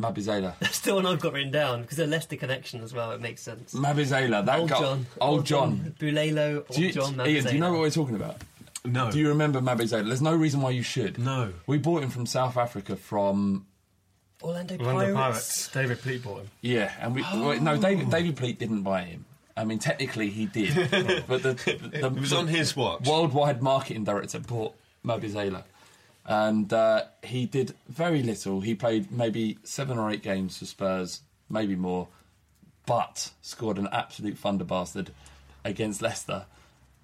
Mabizela. Still one I've got written down because the Leicester connection as well. It makes sense. Mabizela, that Old guy. John, Old John. Bulelo, Old you, John. Iain, do you know what we're talking about? No. Do you remember Mabizela? There's no reason why you should. No. We bought him from South Africa from Orlando Orlando Pirates? Pirates. David Pleat bought him. yeah, and we well, no oh. David David Pleat didn't buy him. I mean, technically he did, but the, the, the, It was on his watch. worldwide marketing director bought Mabizela, and uh, he did very little. He played maybe seven or eight games for Spurs, maybe more, but scored an absolute thunder bastard against Leicester,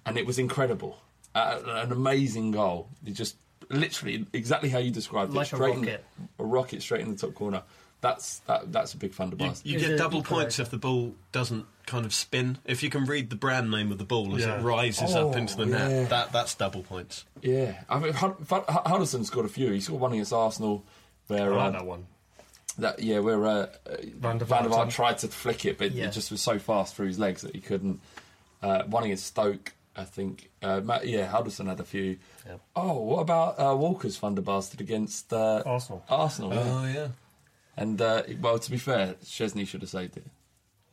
and it was incredible. Uh, an amazing goal. He just literally exactly how you described Like it. a Straight in- rocket. a rocket straight in the top corner. That's that, that's a big thunder You, bastard. you Is get double equaliser? points if the ball doesn't kind of spin. If you can read the brand name of the ball as Yeah. it rises up Oh, into the net, yeah. that that's double points. Yeah, I mean Hud- Hud- Huddlestone scored a few. He scored one against Arsenal. I Where like uh, that one. that yeah, where uh, Van der Van der Vaart Vaart. tried to flick it, but Yeah. it just was so fast through his legs that he couldn't. Uh, one against Stoke, I think. Uh, Ma- yeah, Huddlestone had a few. Yeah. Oh, what about uh, Walker's thunder bastard against uh, Arsenal. Arsenal, yeah. Oh yeah. and uh, well, to be fair, Szczesny should have saved it.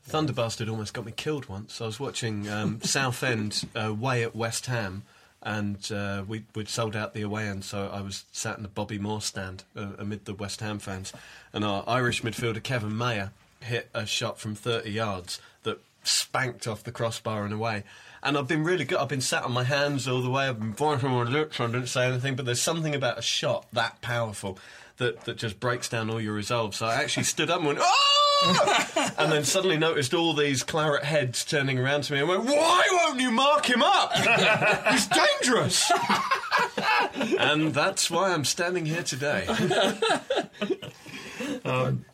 Thunder Bastard almost got me killed once. I was watching um, Southend uh, way at West Ham, and uh, we, we'd sold out the away end, so I was sat in the Bobby Moore stand uh, amid the West Ham fans, and our Irish midfielder Kevin Maher hit a shot from 30 yards that spanked off the crossbar and away. And I've been really good. I've been sat on my hands all the way. I've been pointing my lips. I didn't say anything, but there's something about a shot that powerful that, that just breaks down all your resolve. So I actually stood up and went, "Oh!" and then suddenly noticed all these claret heads turning around to me and went, "Why won't you mark him up? He's dangerous." and that's why I'm standing here today. Um,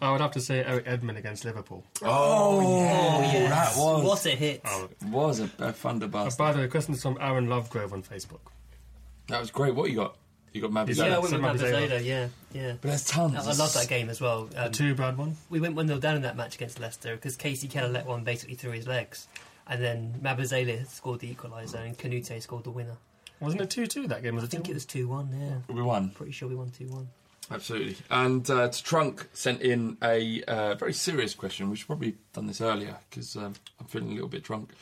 I would have to say Erik Edman against Liverpool. Oh, yes. that was What a hit. was a, a thunderburst. by the way, a questions from Aaron Lovegrove on Facebook. That was great. What you got? You got Mabby Yeah, I went with Sid Mabizela. Mabizela, yeah, yeah. But there's tons. I love that game as well. Um, Two bad one. we went 1 0 down in that match against Leicester because Kasey Keller let one basically through his legs. And then Mabizela scored the equaliser and Canute scored the winner. Wasn't it 2 2 that game? Was I it think 2 it was 2 1, yeah. We won. Pretty sure we won 2 1. Absolutely. And uh, Trunk sent in a uh, very serious question. We should probably have done this earlier because um, I'm feeling a little bit drunk.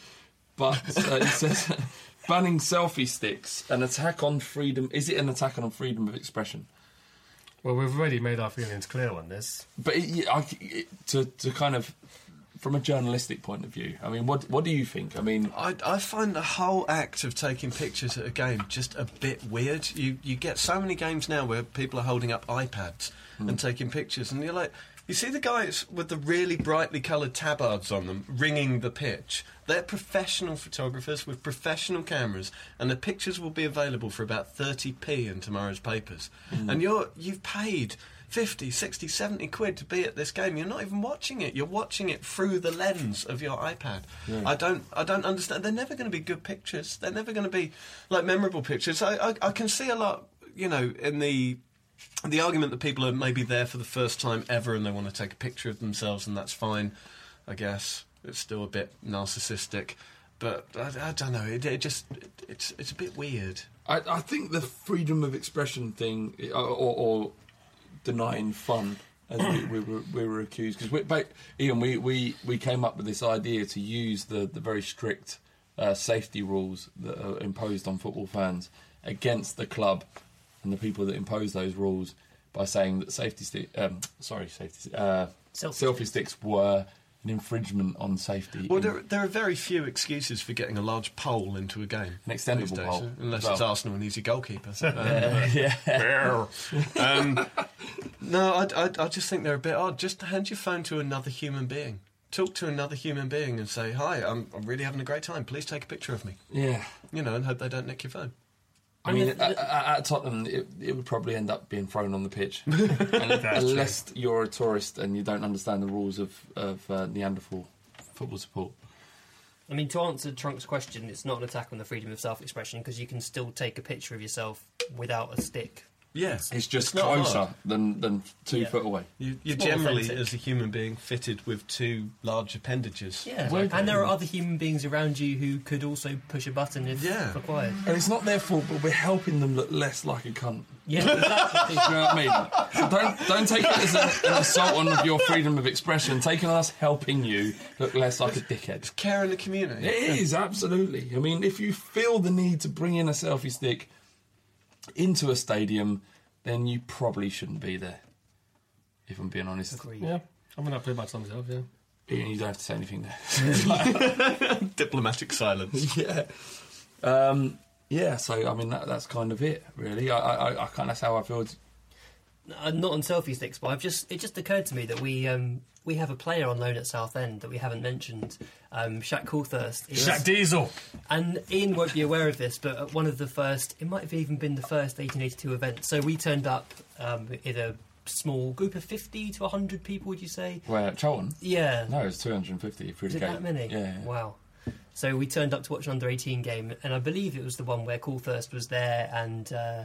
But uh, it says banning selfie sticks, an attack on freedom. Is it an attack on freedom of expression? Well, we've already made our feelings clear on this. But it, I, it, to to kind of from a journalistic point of view, I mean, what what do you think? I mean, I, I find the whole act of taking pictures at a game just a bit weird. You you get so many games now where people are holding up iPads hmm. and taking pictures, and you're like, you see the guys with the really brightly coloured tabards on them ringing the pitch. They're professional photographers with professional cameras, and the pictures will be available for about 30p in tomorrow's papers. Mm. And you're you've paid. 50, 60, 70 quid to be at this game. You're not even watching it. You're watching it through the lens of your iPad. I don't I don't understand. They're never going to be good pictures. They're never going to be like memorable pictures. I, I I can see a lot, you know, in the the argument that people are maybe there for the first time ever and they want to take a picture of themselves and that's fine. I guess it's still a bit narcissistic, but I, I don't know. It, it just it, it's it's a bit weird. I, I think the freedom of expression thing, or, or, denying fun, as we, we, were, we were accused, because Iain, we, we, we came up with this idea to use the, the very strict uh, safety rules that are imposed on football fans against the club and the people that impose those rules by saying that safety stick, um, sorry, safety, uh, Selfie selfie sticks were an infringement on safety. Well, in- there, there are very few excuses for getting a large pole into a game. An extendable these days, pole Unless as it's. Arsenal and he's a goalkeeper. yeah. um, no, I, I, I just think they're a bit odd. Just hand your phone to another human being. Talk to another human being and say, Hi, I'm, I'm really having a great time. Please take a picture of me. yeah. You know, and hope they don't nick your phone. I mean, at, at, at Tottenham, it, it would probably end up being thrown on the pitch, And unless you're a tourist and you don't understand the rules of of uh, Neanderthal football support. I mean, to answer Trunk's question, it's not an attack on the freedom of self-expression because you can still take a picture of yourself without a stick. Yes. It's just not closer hard. than than two Yeah. foot away. You, you're generally, authentic. as a human being, fitted with two large appendages. Yeah, Well, and there are other human beings around you who could also push a button if Yeah. required. And it's not their fault, but we're helping them look less like a cunt. Yeah, exactly. Do you know what I mean? So don't don't take it as a, an assault on your freedom of expression. Taking us helping you look less like a dickhead. Care in the community. It is absolutely. I mean, if you feel the need to bring in a selfie stick into a stadium, then you probably shouldn't be there. If I'm being honest, Agreed. Yeah, I'm going to play by myself, yeah. Iain, you don't have to say anything there. Diplomatic silence. yeah, um, yeah. So I mean, that, that's kind of it, really. I, I, I kind that's how I feel. It's- Uh, not on selfie sticks, but I've just it just occurred to me that we um, we have a player on loan at Southend that we haven't mentioned, um, Shaq Coulthirst. He was- Shaq Diesel! And Ian won't be aware of this, but at one of the first, it might have even been the first 1882 event. So we turned up um, in a small group of 50 to 100 people, would you say? Where at Charlton? Yeah. No, it's 250 through Is the it gate. that many? Yeah. yeah. Wow. So we turned up to watch an under 18 game, and I believe it was the one where Coulthirst was there, and uh,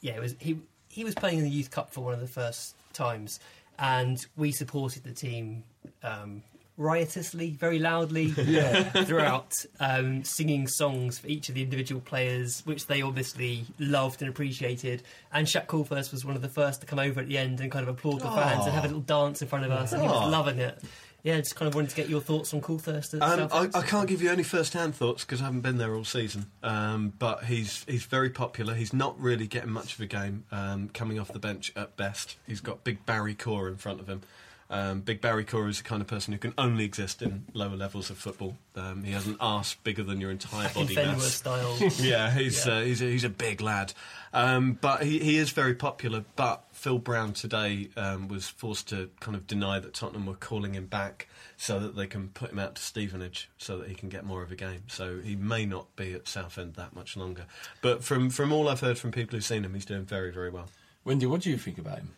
yeah, it was he. He was playing in the youth cup for one of the first times, and we supported the team um, riotously, very loudly throughout, um, singing songs for each of the individual players, which they obviously loved and appreciated. And Shaq Coulthirst was one of the first to come over at the end and kind of applaud the fans and have a little dance in front of us, and he was loving it. Yeah, just kind of wanted to get your thoughts on Coulthirst. At Um, I, I can't give you any first-hand thoughts because I haven't been there all season. Um, but he's he's very popular. He's not really getting much of a game um, coming off the bench at best. He's got big Barry Corr in front of him. Um, big Barry Corr is the kind of person who can only exist in lower levels of football. Um, he has an arse bigger than your entire Back in body Fenway mass. style. yeah, he's Yeah. Uh, he's a, he's a big lad, um, but he, he is very popular. But Phil Brown today um, was forced to kind of deny that Tottenham were calling him back so that they can put him out to Stevenage so that he can get more of a game. So he may not be at Southend that much longer. But from from all I've heard from people who've seen him, he's doing very very well. Windy, what do you think about him?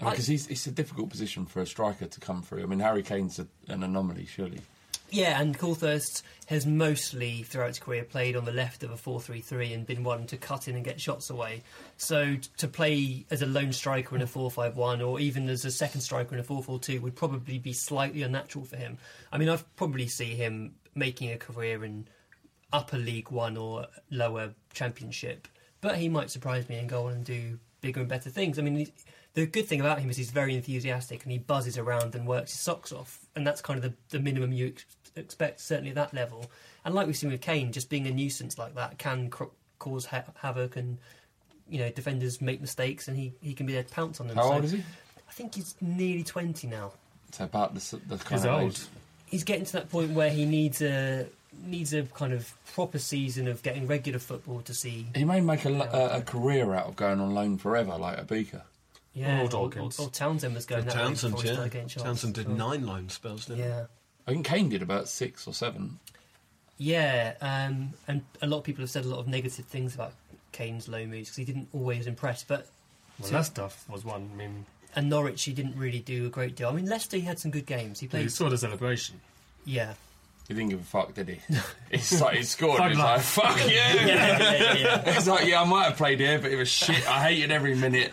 I- Because it's a difficult position for a striker to come through. I mean, Harry Kane's a, an anomaly, surely. Yeah, and Coulthirst has mostly throughout his career played on the left of a 4-3-3 and been one to cut in and get shots away. So t- to play as a lone striker in a 4-5-1 or even as a second striker in a 4-4-2 would probably be slightly unnatural for him. I mean, I've probably see him making a career in upper League One or lower Championship, but he might surprise me and go on and do bigger and better things. I mean, the good thing about him is he's very enthusiastic and he buzzes around and works his socks off, and that's kind of the, the minimum you ex- expect, certainly at that level. And like we've seen with Kane, just being a nuisance like that can cr- cause ha- havoc, and you know defenders make mistakes, and he, he can be there to pounce on them. How So old is he? I think he's nearly twenty now. It's about the, s- the kind He's of old. age. He's getting to that point where he needs a needs a kind of proper season of getting regular football to see. He may make a, lo- a, a career out of going on loan forever, like a Beaker. Yeah, Or or, or, or Townsend was going that Townsend, before he yeah, started getting. Townsend did So, nine loan spells, didn't he? Yeah. I think Kane did about six or seven. Yeah, um, and a lot of people have said a lot of negative things about Kane's low moves because he didn't always impress. But Well, So- Leicester was one. I mean, and Norwich, he didn't really do a great deal. I mean, Leicester, he had some good games. He you played, saw the celebration. yeah, He didn't give a fuck, did he? He like, he scored. He's like, fuck you. yeah, yeah, yeah, yeah. It's like, yeah, I might have played here, but it was shit. I hated every minute.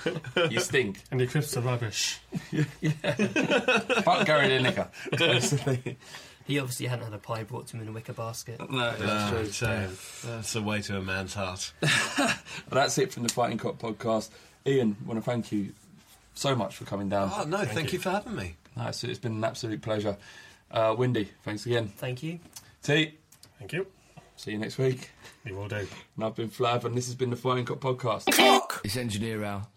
You stink. And the clips are rubbish. yeah. Fuck Gary Lineker. Basically. He obviously hadn't had a pie brought to him in a wicker basket. No, that's true. it's, uh, that's the way to a man's heart. But that's it from the Fighting Cock podcast. Iain, want to thank you so much for coming down. Oh no, thank, you. for having me. No, it's, it's been an absolute pleasure. Uh, Windy, thanks again. Thank you. T, Thank you. see you next week. You will do. And I've been Flav, and this has been the Fighting Cock podcast. It's Engineer Al.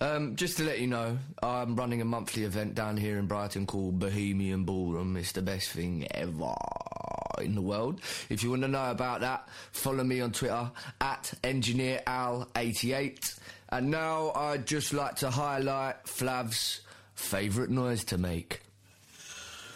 Um, just to let you know, I'm running a monthly event down here in Brighton called Bohemian Ballroom. It's the best thing ever in the world. If you want to know about that, follow me on Twitter at EngineerAl88. And now I'd just like to highlight Flav's favourite noise to make.